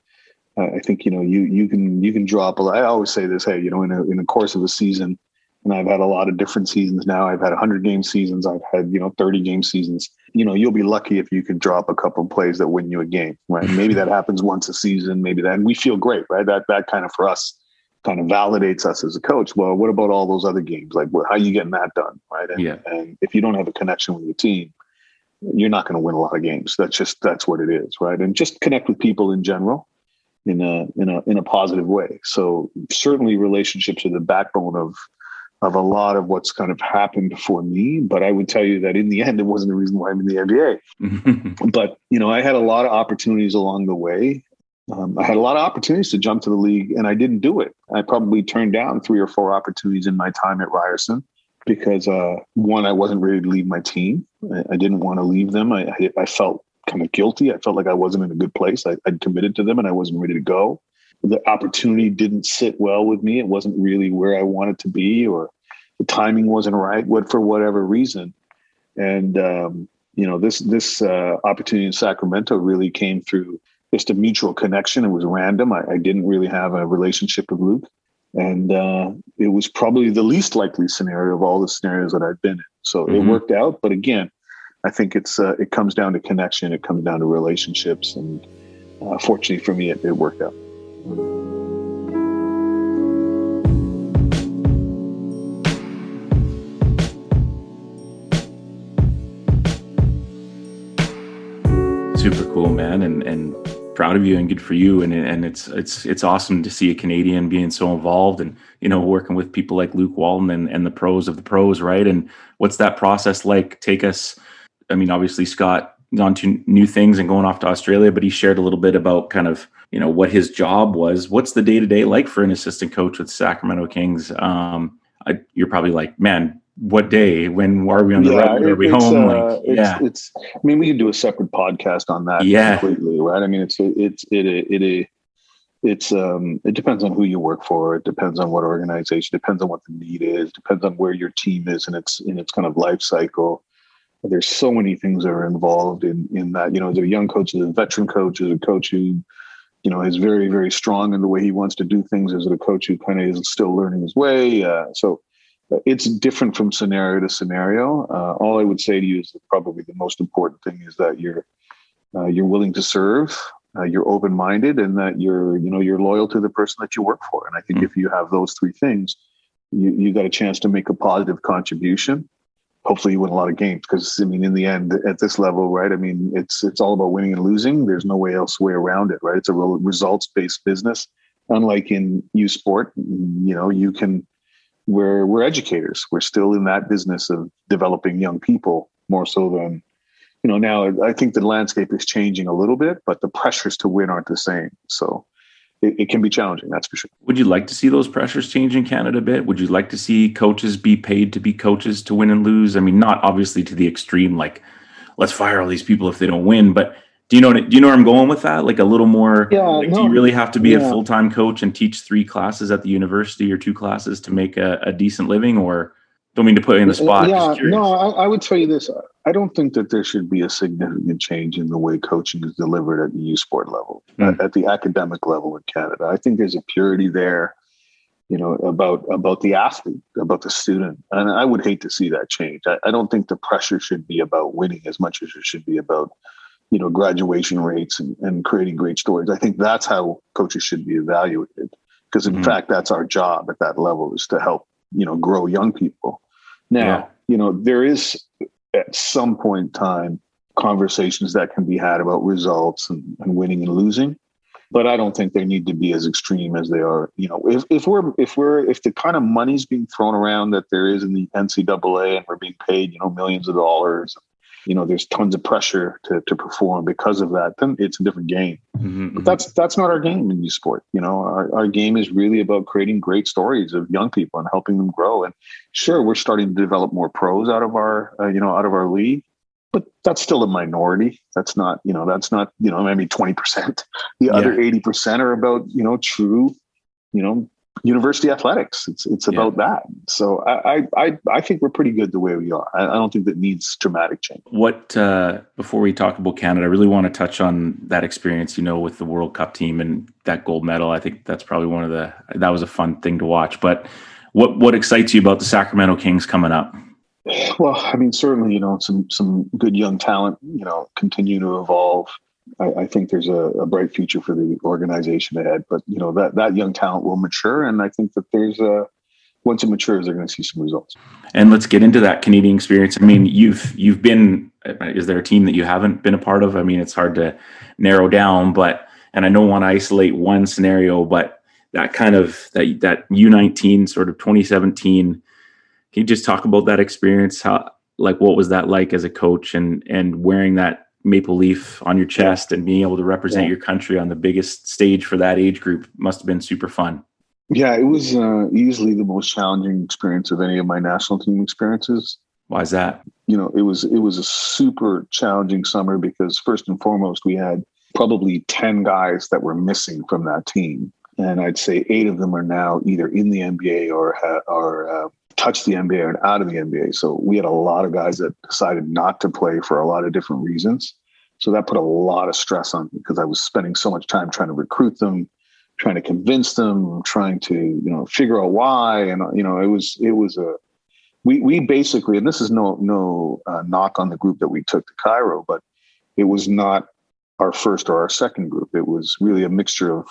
I think you know you you can you can drop. I always say this. Hey, you know, in a in the course of a season, and I've had a lot of different seasons now. I've had 100 game seasons. I've had you know 30 game seasons. You know, you'll be lucky if you can drop a couple of plays that win you a game, right? Maybe that happens once a season. Maybe that, and we feel great, right? That that kind of for us kind of validates us as a coach. Well, what about all those other games? Like, how are you getting that done, right? And, yeah. and if you don't have a connection with your team, you're not going to win a lot of games. That's just that's what it is, right? And just connect with people in general in a in a in a positive way. So certainly relationships are the backbone of of a lot of what's kind of happened for me. But I would tell you that in the end, it wasn't the reason why I'm in the NBA. but you know, I had a lot of opportunities along the way. Um, I had a lot of opportunities to jump to the league, and I didn't do it. I probably turned down three or four opportunities in my time at Ryerson because uh, one, I wasn't ready to leave my team. I, I didn't want to leave them. I, I, felt kind of guilty. I felt like I wasn't in a good place. I, I'd committed to them, and I wasn't ready to go the opportunity didn't sit well with me. It wasn't really where I wanted to be, or the timing wasn't right. What for whatever reason, and um, you know this this uh, opportunity in Sacramento really came through just a mutual connection. It was random. I, I didn't really have a relationship with Luke, and uh, it was probably the least likely scenario of all the scenarios that I've been in. So mm-hmm. it worked out. But again, I think it's uh, it comes down to connection. It comes down to relationships, and uh, fortunately for me, it, it worked out. Super cool, man, and and proud of you and good for you. And and it's it's it's awesome to see a Canadian being so involved and you know working with people like Luke Walton and and the pros of the pros, right? And what's that process like? Take us. I mean, obviously Scott on to new things and going off to Australia, but he shared a little bit about kind of you know what his job was. What's the day to day like for an assistant coach with Sacramento Kings? Um, I, you're probably like, man, what day? When are we on the yeah, road? Are we home? Uh, like, it's, yeah, it's. I mean, we could do a separate podcast on that. Yeah, completely right. I mean, it's it's it it it. It's um it depends on who you work for. It depends on what organization. Depends on what the need is. Depends on where your team is in its in its kind of life cycle there's so many things that are involved in in that. You know, as a young coach, as a veteran coach, as a coach who you know, is very, very strong in the way he wants to do things as a coach who kind of is still learning his way. Uh, so uh, it's different from scenario to scenario. Uh, all I would say to you is that probably the most important thing is that you're uh, you're willing to serve, uh, you're open minded, and that you're you know you're loyal to the person that you work for. And I think mm-hmm. if you have those three things, you you got a chance to make a positive contribution hopefully you win a lot of games because I mean, in the end, at this level, right? I mean, it's it's all about winning and losing. There's no way else way around it, right? It's a results based business. Unlike in U Sport, you know, you can. We're we're educators. We're still in that business of developing young people more so than you know. Now I think the landscape is changing a little bit, but the pressures to win aren't the same. So it, it, can be challenging. That's for sure. Would you like to see those pressures change in Canada a bit? Would you like to see coaches be paid to be coaches to win and lose? I mean, not obviously to the extreme, like let's fire all these people if they don't win, but do you know do you know where I'm going with that? Like a little more. Yeah. Like, no, do you really have to be yeah. a full time coach and teach three classes at the university or two classes to make a, a decent living, or don't mean to put you in the spot. Yeah, no, I, I, would tell you this. I don't think that there should be a significant change in the way coaching is delivered at the U sport level, mm. at, the academic level in Canada. I think there's a purity there, you know, about about the athlete, about the student, and I would hate to see that change. I, I don't think the pressure should be about winning as much as it should be about, you know, graduation rates and, and creating great stories. I think that's how coaches should be evaluated, because in mm. fact, that's our job at that level is to help you know grow young people now, yeah. you know, there is at some point in time conversations that can be had about results and, and winning and losing but I don't think they need to be as extreme as they are. You know, if, if we're if we're if the kind of money's being thrown around that there is in the NCAA and we're being paid, you know, millions of dollars, you know there's tons of pressure to, to perform because of that then it's a different game. Mm-hmm, but mm-hmm. that's that's not our game in U Sport you know. Our, our game is really about creating great stories of young people and helping them grow. And sure we're starting to develop more pros out of our uh, you know out of our league but that's still a minority. That's not you know that's not you know maybe 20% the yeah. other 80% are about you know true you know university athletics. It's it's about yeah. that. So I, I I think we're pretty good the way we are. I, I don't think that needs dramatic change. What uh, before we talk about Canada, I really want to touch on that experience. You know, with the World Cup team and that gold medal. I think that's probably one of the that was a fun thing to watch. But what what excites you about the Sacramento Kings coming up? Well, I mean, certainly, you know, some some good young talent, you know, continue to evolve. I, I think there's a, a, bright future for the organization ahead. But you know that that young talent will mature, and I think that there's a once it matures, they're going to see some results. And let's get into that Canadian experience. I mean, you've you've been. Is there a team that you haven't been a part of? I mean, it's hard to narrow down, but and I don't want to isolate one scenario, but that kind of that that U19 sort of 2017 Can you just talk about that experience? How like what was that like as a coach and and wearing that maple leaf on your chest and being able to represent yeah. your country on the biggest stage for that age group must have been super fun. Yeah, it was uh, easily the most challenging experience of any of my national team experiences. Why is that? You know, it was it was a super challenging summer because first and foremost we had probably 10 guys that were missing from that team. And I'd say eight of them are now either in the NBA or ha- or uh, touched the NBA and out of the NBA. So we had a lot of guys that decided not to play for a lot of different reasons. So that put a lot of stress on me because I was spending so much time trying to recruit them, trying to convince them, trying to you know figure out why, and you know it was it was a we we basically and this is no no uh, knock on the group that we took to Cairo, but it was not our first or our second group. It was really a mixture of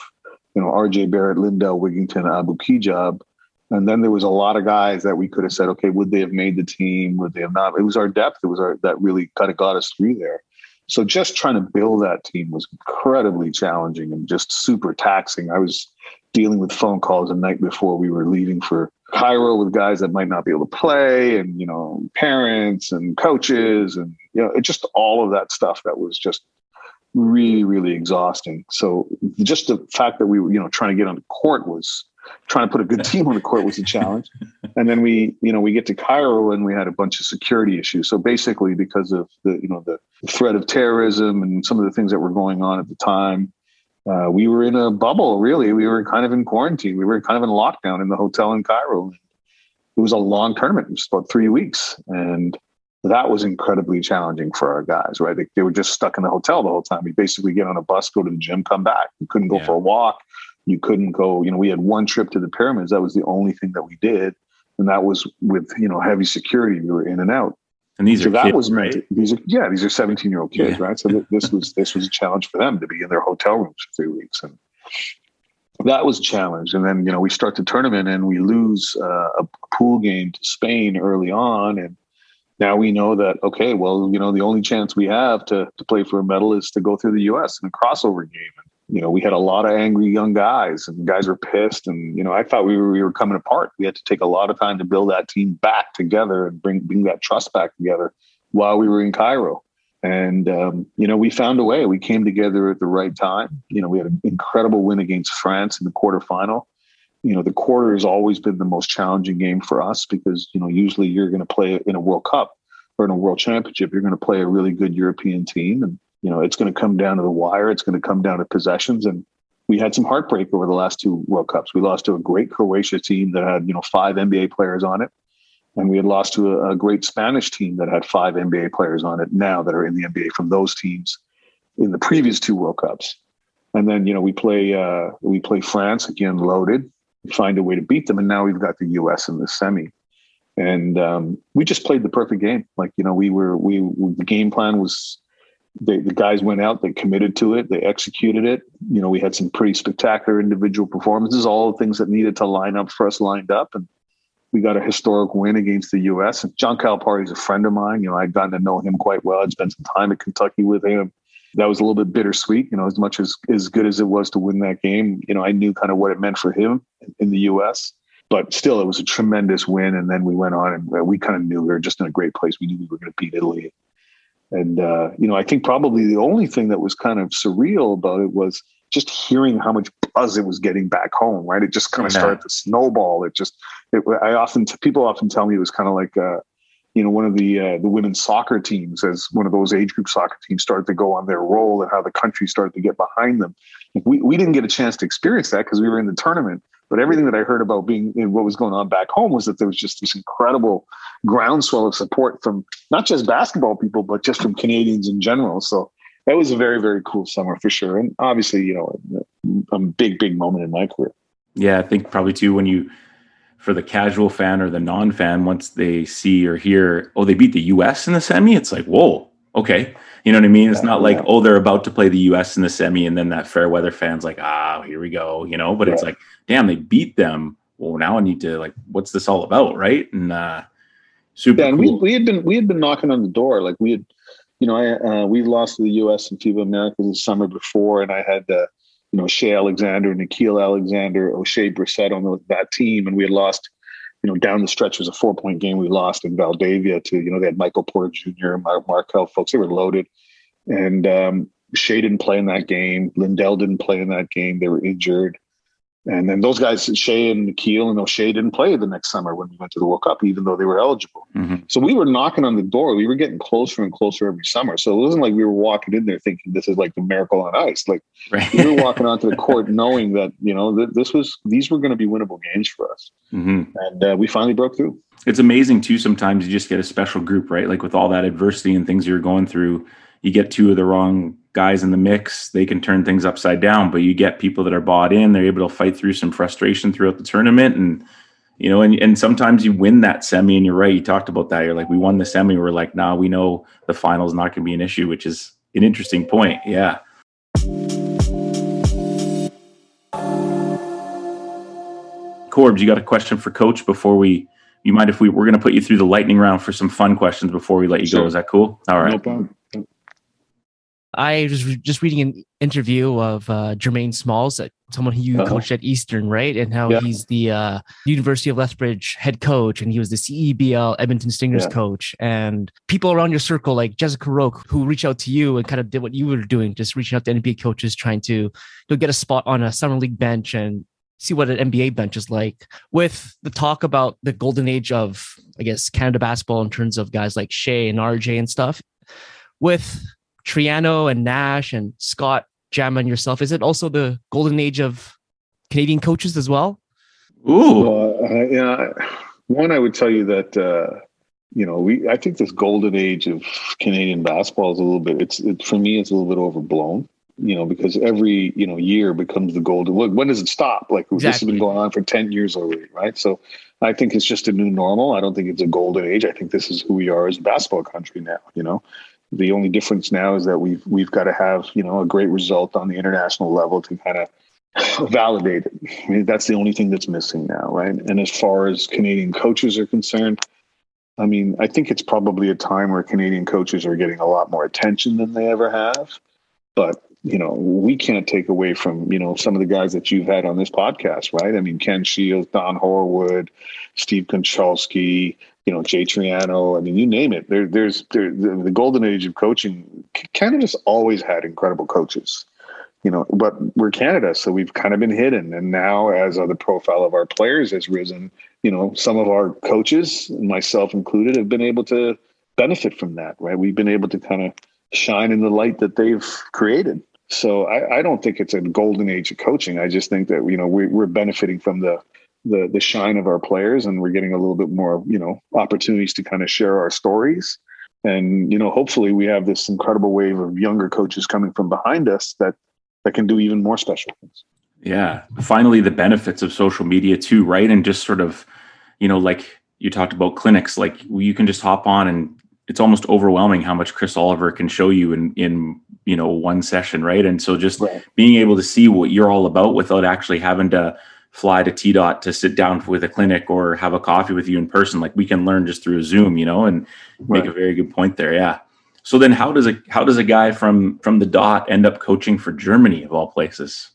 you know R.J. Barrett, Lindell Wigginton, Abu Kigab, and then there was a lot of guys that we could have said, okay, would they have made the team? Would they have not? It was our depth. It was our that really kind of got us through there. So just trying to build that team was incredibly challenging and just super taxing. I was dealing with phone calls the night before we were leaving for Cairo with guys that might not be able to play and, you know, parents and coaches and, you know, it just all of that stuff that was just really, really exhausting. So just the fact that we were, you know, trying to get on the court was trying to put a good team on the court was a challenge. and then we, you know, we get to Cairo and we had a bunch of security issues. So basically, because of the, you know, the threat of terrorism and some of the things that were going on at the time, uh, we were in a bubble. Really, we were kind of in quarantine. We were kind of in lockdown in the hotel in Cairo. It was a long tournament, It was about three weeks, and that was incredibly challenging for our guys. Right, they, they, were just stuck in the hotel the whole time. We basically get on a bus, go to the gym, come back. We couldn't go yeah. for a walk you couldn't go you know we had one trip to the pyramids. That was the only thing that we did. And that was with you know heavy security. We were in and out. And these so are that kids, was meant right? these are yeah these are 17 year old kids yeah. right? So th- this was this was a challenge for them to be in their hotel rooms for three weeks. And that was a challenge. And then you know we start the tournament and we lose uh, a pool game to spain early on. And now we know that okay well you know the only chance we have to, to play for a medal is to go through the us in a crossover game you know, we had a lot of angry young guys and guys were pissed. And, you know, I thought we were, we were coming apart. We had to take a lot of time to build that team back together and bring, bring that trust back together while we were in Cairo. And, um, you know, we found a way. We came together at the right time. You know, we had an incredible win against France in the quarterfinal. You know, the quarter has always been the most challenging game for us because, you know, usually you're going to play in a World Cup or in a World Championship, you're going to play a really good European team. And, you know, it's going to come down to the wire. It's going to come down to possessions. And we had some heartbreak over the last two World Cups. We lost to a great Croatia team that had, you know, five NBA players on it. And we had lost to a, a great Spanish team that had five NBA players on it now that are in the NBA from those teams in the previous two World Cups. And then, you know, we play uh, we play France again loaded, find a way to beat them, and now we've got the US in the semi. And um, we just played the perfect game. Like, you know, we were we, we the game plan was they, the guys went out, they committed to it, they executed it. You know, we had some pretty spectacular individual performances, all the things that needed to line up for us lined up. And we got a historic win against the U.S. And John Calipari is a friend of mine. You know, I'd gotten to know him quite well. I'd spent some time at Kentucky with him. That was a little bit bittersweet, you know, as much as as good as it was to win that game. You know, I knew kind of what it meant for him in the U.S. But still, it was a tremendous win. And then we went on and uh, we kind of knew we were just in a great place. We knew we were going to beat Italy and, uh, you know, I think probably the only thing that was kind of surreal about it was just hearing how much buzz it was getting back home, right? It just kind of yeah. started to snowball. It just, it, I often, people often tell me it was kind of like, uh, you know, one of the uh, the women's soccer teams, as one of those age group soccer teams started to go on their roll, and how the country started to get behind them. We we didn't get a chance to experience that because we were in the tournament, but everything that I heard about being in what was going on back home was that there was just this incredible groundswell of support from not just basketball people, but just from Canadians in general. So that was a very, very cool summer for sure. And obviously, you know, a big, big moment in my career. Yeah, I think probably too when you, for the casual fan or the non fan, once they see or hear, oh, they beat the US in the semi, it's like, whoa, okay. You know what I mean? It's not like, oh, they're about to play the US in the semi, and then that fair weather fan's like, ah, here we go, you know, but it's like, damn, they beat them. Well, now I need to like, what's this all about? Right. And uh super yeah, and cool. we, we had been we had been knocking on the door. Like we had, you know, I uh, we lost to the US and FIBA Americas the summer before, and I had uh, you know, Shai Alexander, Nickeil Alexander, Oshae Brissett on the, that team, and we had lost you know, down the stretch was a four point game we lost in Valdivia to, you know, they had Michael Porter Jr., Mark Markelle Fultz. They were loaded. And um, Shai didn't play in that game. Lindell didn't play in that game. They were injured. And then those guys, Shai and Nickeil and Oshae didn't play the next summer when we went to the World Cup, even though they were eligible. Mm-hmm. So we were knocking on the door. We were getting closer and closer every summer. So it wasn't like we were walking in there thinking this is like the miracle on ice. Like right. we were walking onto the court knowing that, you know, that this was, these were going to be winnable games for us. Mm-hmm. And uh, we finally broke through. It's amazing too. Sometimes you just get a special group, right? Like with all that adversity and things you're going through, you get two of the wrong guys in the mix, they can turn things upside down. But you get people that are bought in, they're able to fight through some frustration throughout the tournament. And, you know, and, and sometimes you win that semi, and you're right. You talked about that. You're like, we won the semi. We're like, nah, we know the final is not going to be an issue, which is an interesting point. Yeah. Corbs, you got a question for Coach before we? You mind if we we're going to put you through the lightning round for some fun questions before we let you sure. go? Is that cool? All right. No problem. I was just reading an interview of uh, Jermaine Smalls, someone who you uh-huh. coached at Eastern, right? And how yeah. he's the uh, University of Lethbridge head coach, and he was the CEBL Edmonton Stingers yeah. coach. And people around your circle, like Jessica Roque, who reached out to you and kind of did what you were doing, just reaching out to NBA coaches, trying to you know, get a spot on a summer league bench and see what an NBA bench is like. With the talk about the golden age of, I guess, Canada basketball in terms of guys like Shai and RJ and stuff. With Triano and Nash and Scott Jam and yourself, is it also the golden age of Canadian coaches as well? Ooh, well, uh, yeah. One, I would tell you that uh, you know we. I think this golden age of Canadian basketball is a little bit. It's it, for me, it's a little bit overblown. You know, because every you know year becomes the golden. Look, When does it stop? Like exactly. this has been going on for ten years already, right? So I think it's just a new normal. I don't think it's a golden age. I think this is who we are as a basketball country now. You know, the only difference now is that we've we've got to have you know a great result on the international level to kind of validate it. I mean, that's the only thing that's missing now, right? And as far as Canadian coaches are concerned, I mean, I think it's probably a time where Canadian coaches are getting a lot more attention than they ever have. But you know, we can't take away from you know some of the guys that you've had on this podcast, right? I mean, Ken Shields, Don Horwood, Steve Konchalski, you know, Jay Triano. I mean, you name it. There, there's there, the, the, golden age of coaching. Canada's always had incredible coaches, you know, but we're Canada, so we've kind of been hidden. And now, as uh, the profile of our players has risen, you know, some of our coaches, myself included, have been able to benefit from that. Right? We've been able to kind of shine in the light that they've created. So I, I don't think it's a golden age of coaching. I just think that you know we, we're benefiting from the the the shine of our players and we're getting a little bit more you know opportunities to kind of share our stories. And you know hopefully we have this incredible wave of younger coaches coming from behind us that that can do even more special things. Yeah. Finally the benefits of social media too right? And just sort of you know like you talked about clinics like you can just hop on and it's almost overwhelming how much chris oliver can show you in in you know one session right? And so just right. being able to see what you're all about without actually having to fly to T dot to sit down with a clinic or have a coffee with you in person. Like we can learn just through Zoom, you know, and make a very good point there. Yeah. So then how does a how does a guy from from the dot end up coaching for Germany of all places?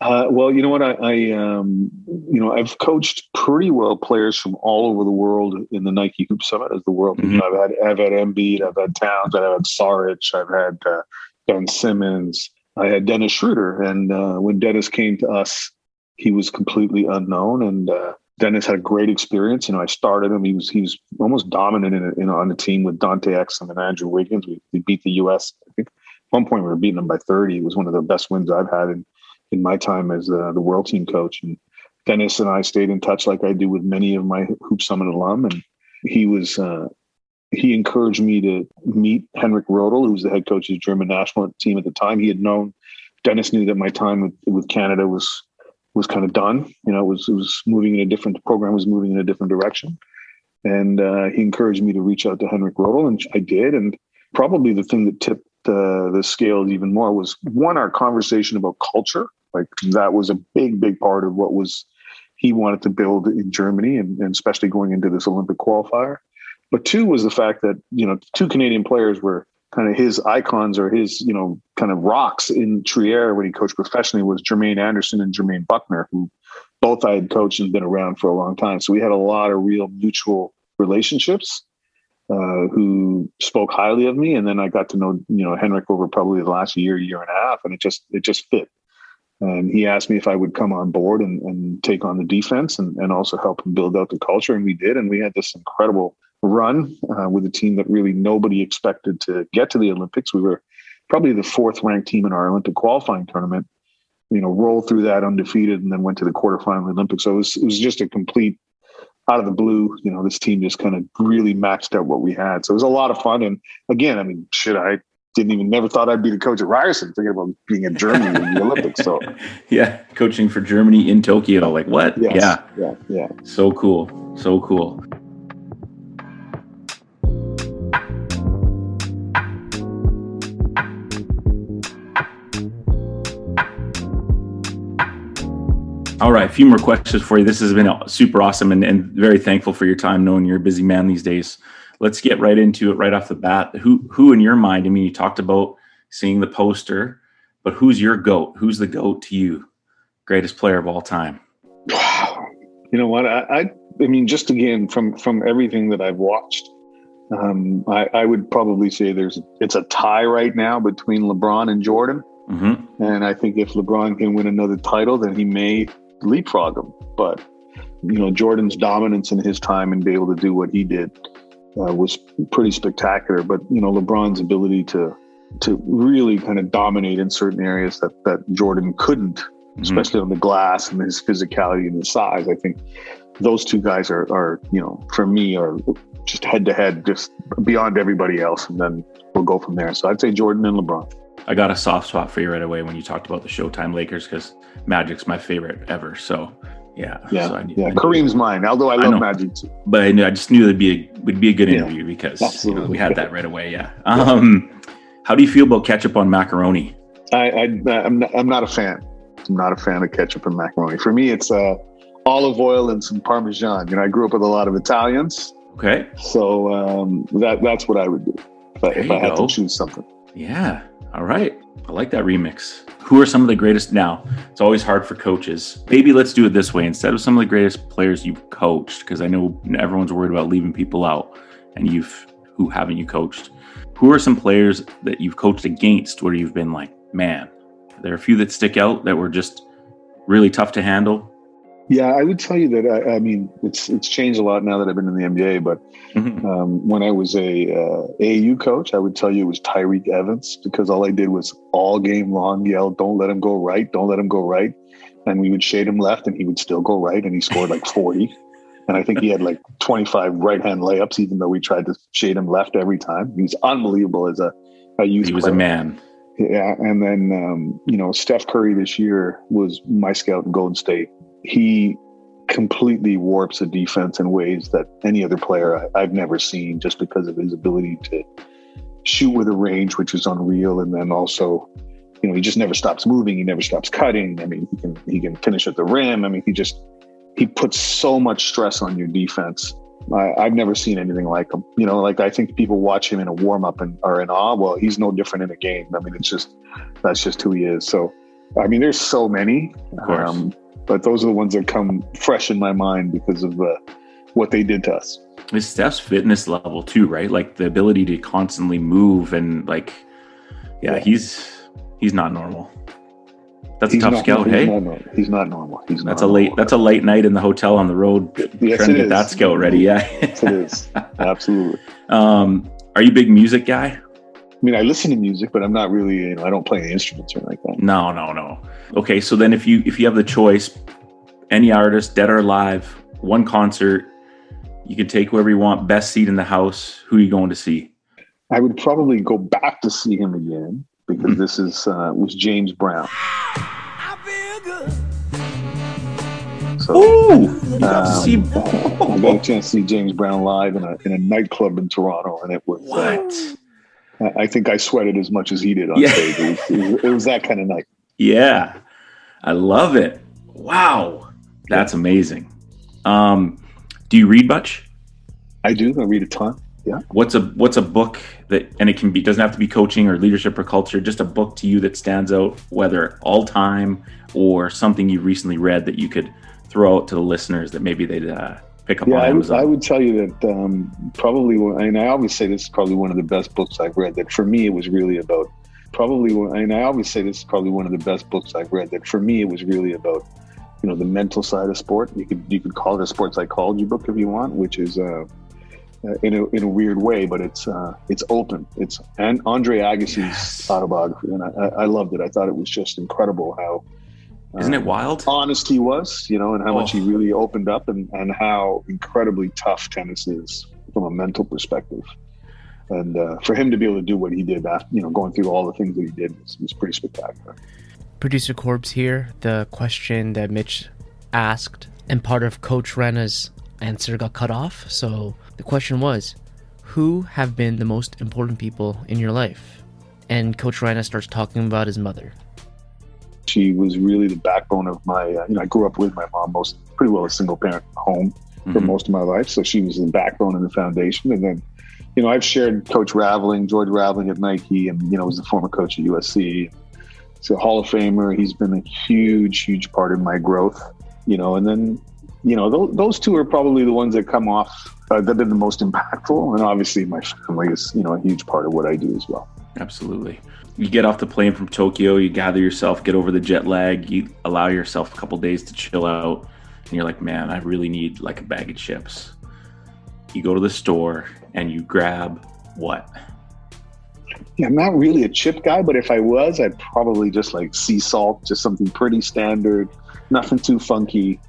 Uh, well, you know what? I, I um, you know, I've coached pretty well players from all over the world in the Nike Hoop Summit as the world. Mm-hmm. I've had I've had Embiid, I've had Towns, I've had Saric, I've had uh, Ben Simmons, I had Dennis Schroeder, and uh, when Dennis came to us he was completely unknown and uh, Dennis had a great experience. You know, I started him. He was he's almost dominant in, in on the team with Dante Exum and Andrew Wiggins. We, we beat the U.S. I think at one point we were beating them by 30. It was one of the best wins I've had in in my time as uh, the world team coach. And Dennis and I stayed in touch like I do with many of my Hoop Summit alum. And he was uh, he encouraged me to meet Henrik Rödl, who was the head coach of the German national team at the time. He had known Dennis knew that my time with, with Canada was was kind of done. You know, it was it was moving in a different program was moving in a different direction, and uh, he encouraged me to reach out to Henrik Rödl, and I did. And probably the thing that tipped uh, the scale even more was one our conversation about culture. Like that was a big, big part of what was he wanted to build in Germany, and, and especially going into this Olympic qualifier. But two was the fact that you know two Canadian players were kind of his icons or his, you know, kind of rocks in Trier when he coached professionally was Jermaine Anderson and Jermaine Bucknor, who both I had coached and been around for a long time. So we had a lot of real mutual relationships uh, who spoke highly of me. And then I got to know, you know, Henrik over probably the last year, year and a half, and it just, it just fit. And he asked me if I would come on board and, and take on the defense and, and also help him build out the culture. And we did. And we had this incredible run uh, with a team that really nobody expected to get to the Olympics. We were probably the fourth ranked team in our Olympic qualifying tournament. You know, rolled through that undefeated and then went to the quarterfinal Olympics. So it was, it was just a complete out of the blue. You know, this team just kind of really maxed out what we had. So it was a lot of fun. And again, I mean, shit, I didn't even never thought I'd be the coach at Ryerson, thinking about being in Germany in the Olympics. So yeah, coaching for Germany in Tokyo. Like what? Yes. Yeah, yeah, yeah. So cool, so cool. All right, a few more questions for you. This has been super awesome and, and very thankful for your time, knowing you're a busy man these days. Let's get right into it right off the bat. Who, who in your mind? I mean, you talked about seeing the poster, but who's your goat? Who's the goat to you? Greatest player of all time. You know what? I, I, I mean, just again from from everything that I've watched, um, I, I would probably say there's it's a tie right now between LeBron and Jordan. Mm-hmm. And I think if LeBron can win another title, then he may leapfrog him. But you know, Jordan's dominance in his time and be able to do what he did uh, was pretty spectacular. But you know, LeBron's ability to to really kind of dominate in certain areas that that Jordan couldn't, mm-hmm. especially on the glass and his physicality and his size. I think those two guys are are you know for me are just head to head, just beyond everybody else, and then we'll go from there. So I'd say Jordan and LeBron. I got a soft spot for you right away when you talked about the Showtime Lakers because Magic's my favorite ever. So yeah, yeah, so I, yeah. Kareem's mine. Although I love I Magic too, but I, knew, I just knew it'd be a would be a good interview yeah, because you know, we had that right away. Yeah. Um, how do you feel about ketchup on macaroni? I, I am not, I'm not a fan. I'm not a fan of ketchup and macaroni. For me, it's uh, olive oil and some Parmesan. You know, I grew up with a lot of Italians. Okay. So um, that that's what I would do if I, if I had to choose something. Yeah. All right. I like that remix. Who are some of the greatest now? It's always hard for coaches. Maybe let's do it this way instead of some of the greatest players you've coached, because I know everyone's worried about leaving people out, and you've who haven't you coached? Who are some players that you've coached against where you've been like, man, there are a few that stick out that were just really tough to handle, yeah, I would tell you that. I, I, mean, it's it's changed a lot now that I've been in the NBA. But mm-hmm. um, when I was a uh, AAU coach, I would tell you it was Tyreke Evans because all I did was all game long yell, "Don't let him go right! Don't let him go right!" And we would shade him left, and he would still go right, and he scored like forty. and I think he had like twenty five right hand layups, even though we tried to shade him left every time. He was unbelievable as a, a youth. He was player. a man. Yeah, and then um, you know Steph Curry this year was my scout in Golden State he completely warps a defense in ways that any other player I, have never seen just because of his ability to shoot with a range which is unreal and then also you know he just never stops moving he never stops cutting i mean he can he can finish at the rim i mean he just he puts so much stress on your defense I, have never seen anything like him. You know, like I think people watch him in a warm up and are in awe. Well, he's no different in a game. I mean, it's just that's just who he is. So, I mean, there's so many. Um, but those are the ones that come fresh in my mind because of uh, what they did to us. It's Steph's fitness level too, right? Like the ability to constantly move and like, yeah, yeah. he's he's not normal. That's he's a tough not, scout, he's hey? Not he's not normal. He's that's a late. That's a late night in the hotel on the road, yes, trying to get is. that scout ready. Yeah, yes, it is absolutely. Um, are you a big music guy? I mean, I listen to music, but I'm not really. You know, I don't play any instruments or anything like that. No, no, no. Okay, so then if you if you have the choice, any artist, dead or alive, one concert, you can take whoever you want. Best seat in the house. Who are you going to see? I would probably go back to see him again because mm-hmm. this is uh, was James Brown. So, Ooh, you got um, see- I got a chance to see James Brown live in a in a nightclub in Toronto, and it was uh, what. Uh, I think I sweated as much as he did on yeah. stage. It was, it, was, it was that kind of night. Yeah, I love it. Wow, that's amazing. Um, do you read much? I do. I read a ton. Yeah. What's a What's a book that, and it can be doesn't have to be coaching or leadership or culture. Just a book to you that stands out, whether all time or something you recently read that you could throw out to the listeners that maybe they'd uh, pick up yeah, I would? I would tell you that um, probably, and I always say this is probably one of the best books I've read. That for me, it was really about probably, and I always say this is probably one of the best books I've read. That for me, it was really about you know the mental side of sport. You could you could call it a sports psychology book if you want, which is. Uh, uh, in a in a weird way, but it's uh, it's open. It's and Andre Agassi's Yes. autobiography, and I I loved it. I thought it was just incredible how Isn't it um, wild? honest he was, you know, and how much Oh. he really opened up, and and how incredibly tough tennis is from a mental perspective. And uh, for him to be able to do what he did after, you know, going through all the things that he did was, was pretty spectacular. Producer Corbs here. The question that Mitch asked and part of Coach Rana's answer got cut off. So the question was, who have been the most important people in your life? And Coach Rana starts talking about his mother. She was really the backbone of my, uh, you know, I grew up with my mom, most pretty well a single parent home. for Mhm. most of my life. So she was the backbone and the foundation. And then, you know, I've shared Coach Raveling, George Raveling at Nike, and you know, was the former coach at USC. He's a Hall of Famer. He's been a huge, huge part of my growth. You know, and then, you know, those, those two are probably the ones that come off uh, that have been the most impactful. And obviously, my family is, you know, a huge part of what I do as well. Absolutely. You get off the plane from Tokyo, you gather yourself, get over the jet lag, you allow yourself a couple days to chill out, and you're like, man, I really need like a bag of chips. You go to the store and you grab what? Yeah, I'm not really a chip guy, but if I was, I'd probably just like sea salt, just something pretty standard, nothing too funky.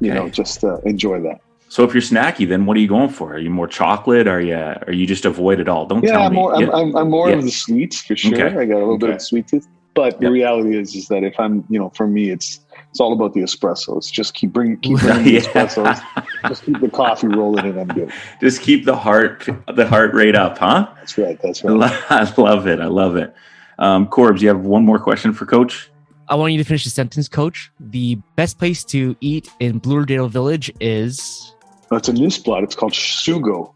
You know, just uh, enjoy that. So if you're snacky, then what are you going for? Are you more chocolate? Are you are you just avoid it all? Don't Yeah, tell I'm me. more, I'm, Yeah. I'm, I'm more Yeah. of the sweets for sure. Okay. I got a little bit Okay. of sweet tooth, but the reality is, is that if I'm, you know, for me, it's it's all about the espressos. Just keep bringing, keep bringing the espressos. Just keep the coffee rolling, and I'm good. just keep the heart the heart rate up, huh? That's right. That's right. I love it. I love it. Um, Corbs, you have one more question for Coach? I want you to finish the sentence, Coach. The best place to eat in Bloordale Village is It's a new spot. It's called Sugo.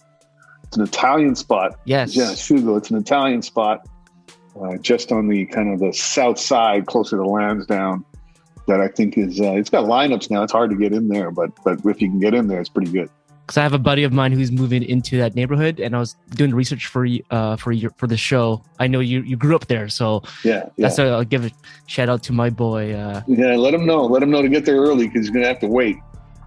It's an Italian spot. yes. Yeah, Sugo. It's an Italian spot, uh, just on the kind of the south side, closer to Lansdowne. That I think is uh, it's got lineups now. It's hard to get in there, but but if you can get in there, it's pretty good. because I have a buddy of mine who's moving into that neighborhood, and I was doing research for you uh, for your for the show. I know you you grew up there, so Yeah, yeah. that's why I'll give a shout out to my boy. Uh, Yeah, let him know. Let him know to get there early because he's gonna have to wait.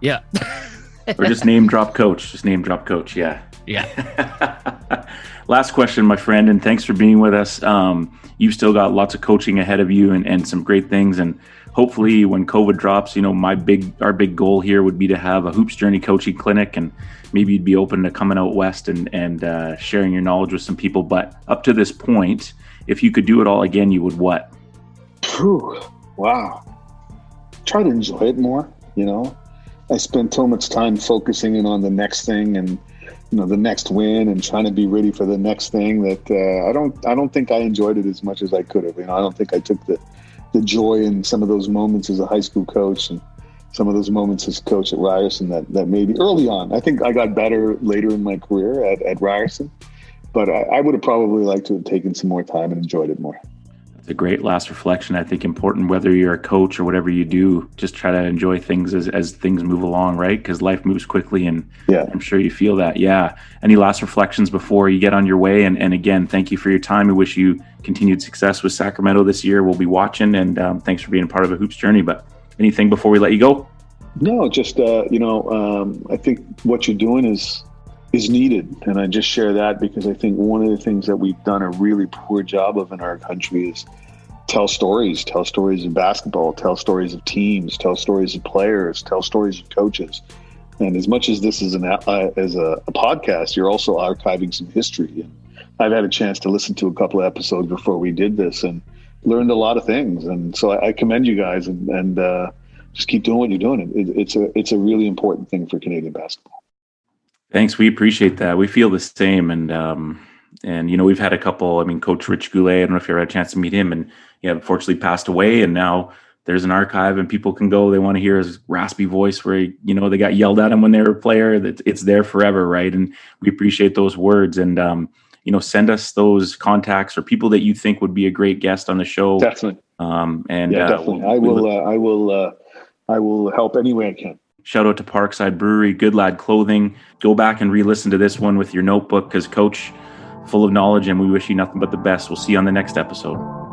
yeah, or just name drop Coach? Just name drop Coach. Yeah. yeah. Last question, my friend, and thanks for being with us. Um, you've still got lots of coaching ahead of you and, and some great things. And hopefully, when COVID drops, you know, my big our big goal here would be to have a hoops journey coaching clinic, and maybe you'd be open to coming out west and and uh, sharing your knowledge with some people. But up to this point, if you could do it all again, you would what? Whew, wow. Try to enjoy it more. You know, I spent so much time focusing in on the next thing and you know the next win and trying to be ready for the next thing that uh, I don't I don't think I enjoyed it as much as I could have. You know, I don't think I took the the joy in some of those moments as a high school coach and some of those moments as a coach at Ryerson that that maybe early on. I think I got better later in my career at, at Ryerson, but I, I would have probably liked to have taken some more time and enjoyed it more. A great last reflection. I think important whether you're a coach or whatever you do, just try to enjoy things as, as things move along, right? Because life moves quickly and Yeah. I'm sure you feel that. Yeah. Any last reflections before you get on your way? And, and again, thank you for your time. We wish you continued success with Sacramento this year. We'll be watching and um, thanks for being a part of a hoops journey. But anything before we let you go? No, just uh, you know, um, I think what you're doing is is needed, and I just share that because I think one of the things that we've done a really poor job of in our country is tell stories, tell stories of basketball, tell stories of teams, tell stories of players, tell stories of coaches. And as much as this is an uh, as a, a podcast, you're also archiving some history. And I've had a chance to listen to a couple of episodes before we did this, and learned a lot of things. And so I, I commend you guys, and, and uh, just keep doing what you're doing. It, it's a it's a really important thing for Canadian basketball. Thanks. We appreciate that. We feel the same. And, um, and, you know, we've had a couple, I mean, coach Rich Goulet, I don't know if you ever had a chance to meet him and he unfortunately passed away. And now there's an archive and people can go, they want to hear his raspy voice where, he, you know, they got yelled at him when they were a player that it's there forever. Right. And we appreciate those words and, um, you know, send us those contacts or people that you think would be a great guest on the show. Definitely, Um, and yeah, uh, definitely. I will. Uh, I will. Uh, I will help any way I can. Shout out to Parkside Brewery, Good Lad Clothing. Go back and re listen to this one with your notebook because, Coach, full of knowledge, and we wish you nothing but the best. We'll see you on the next episode.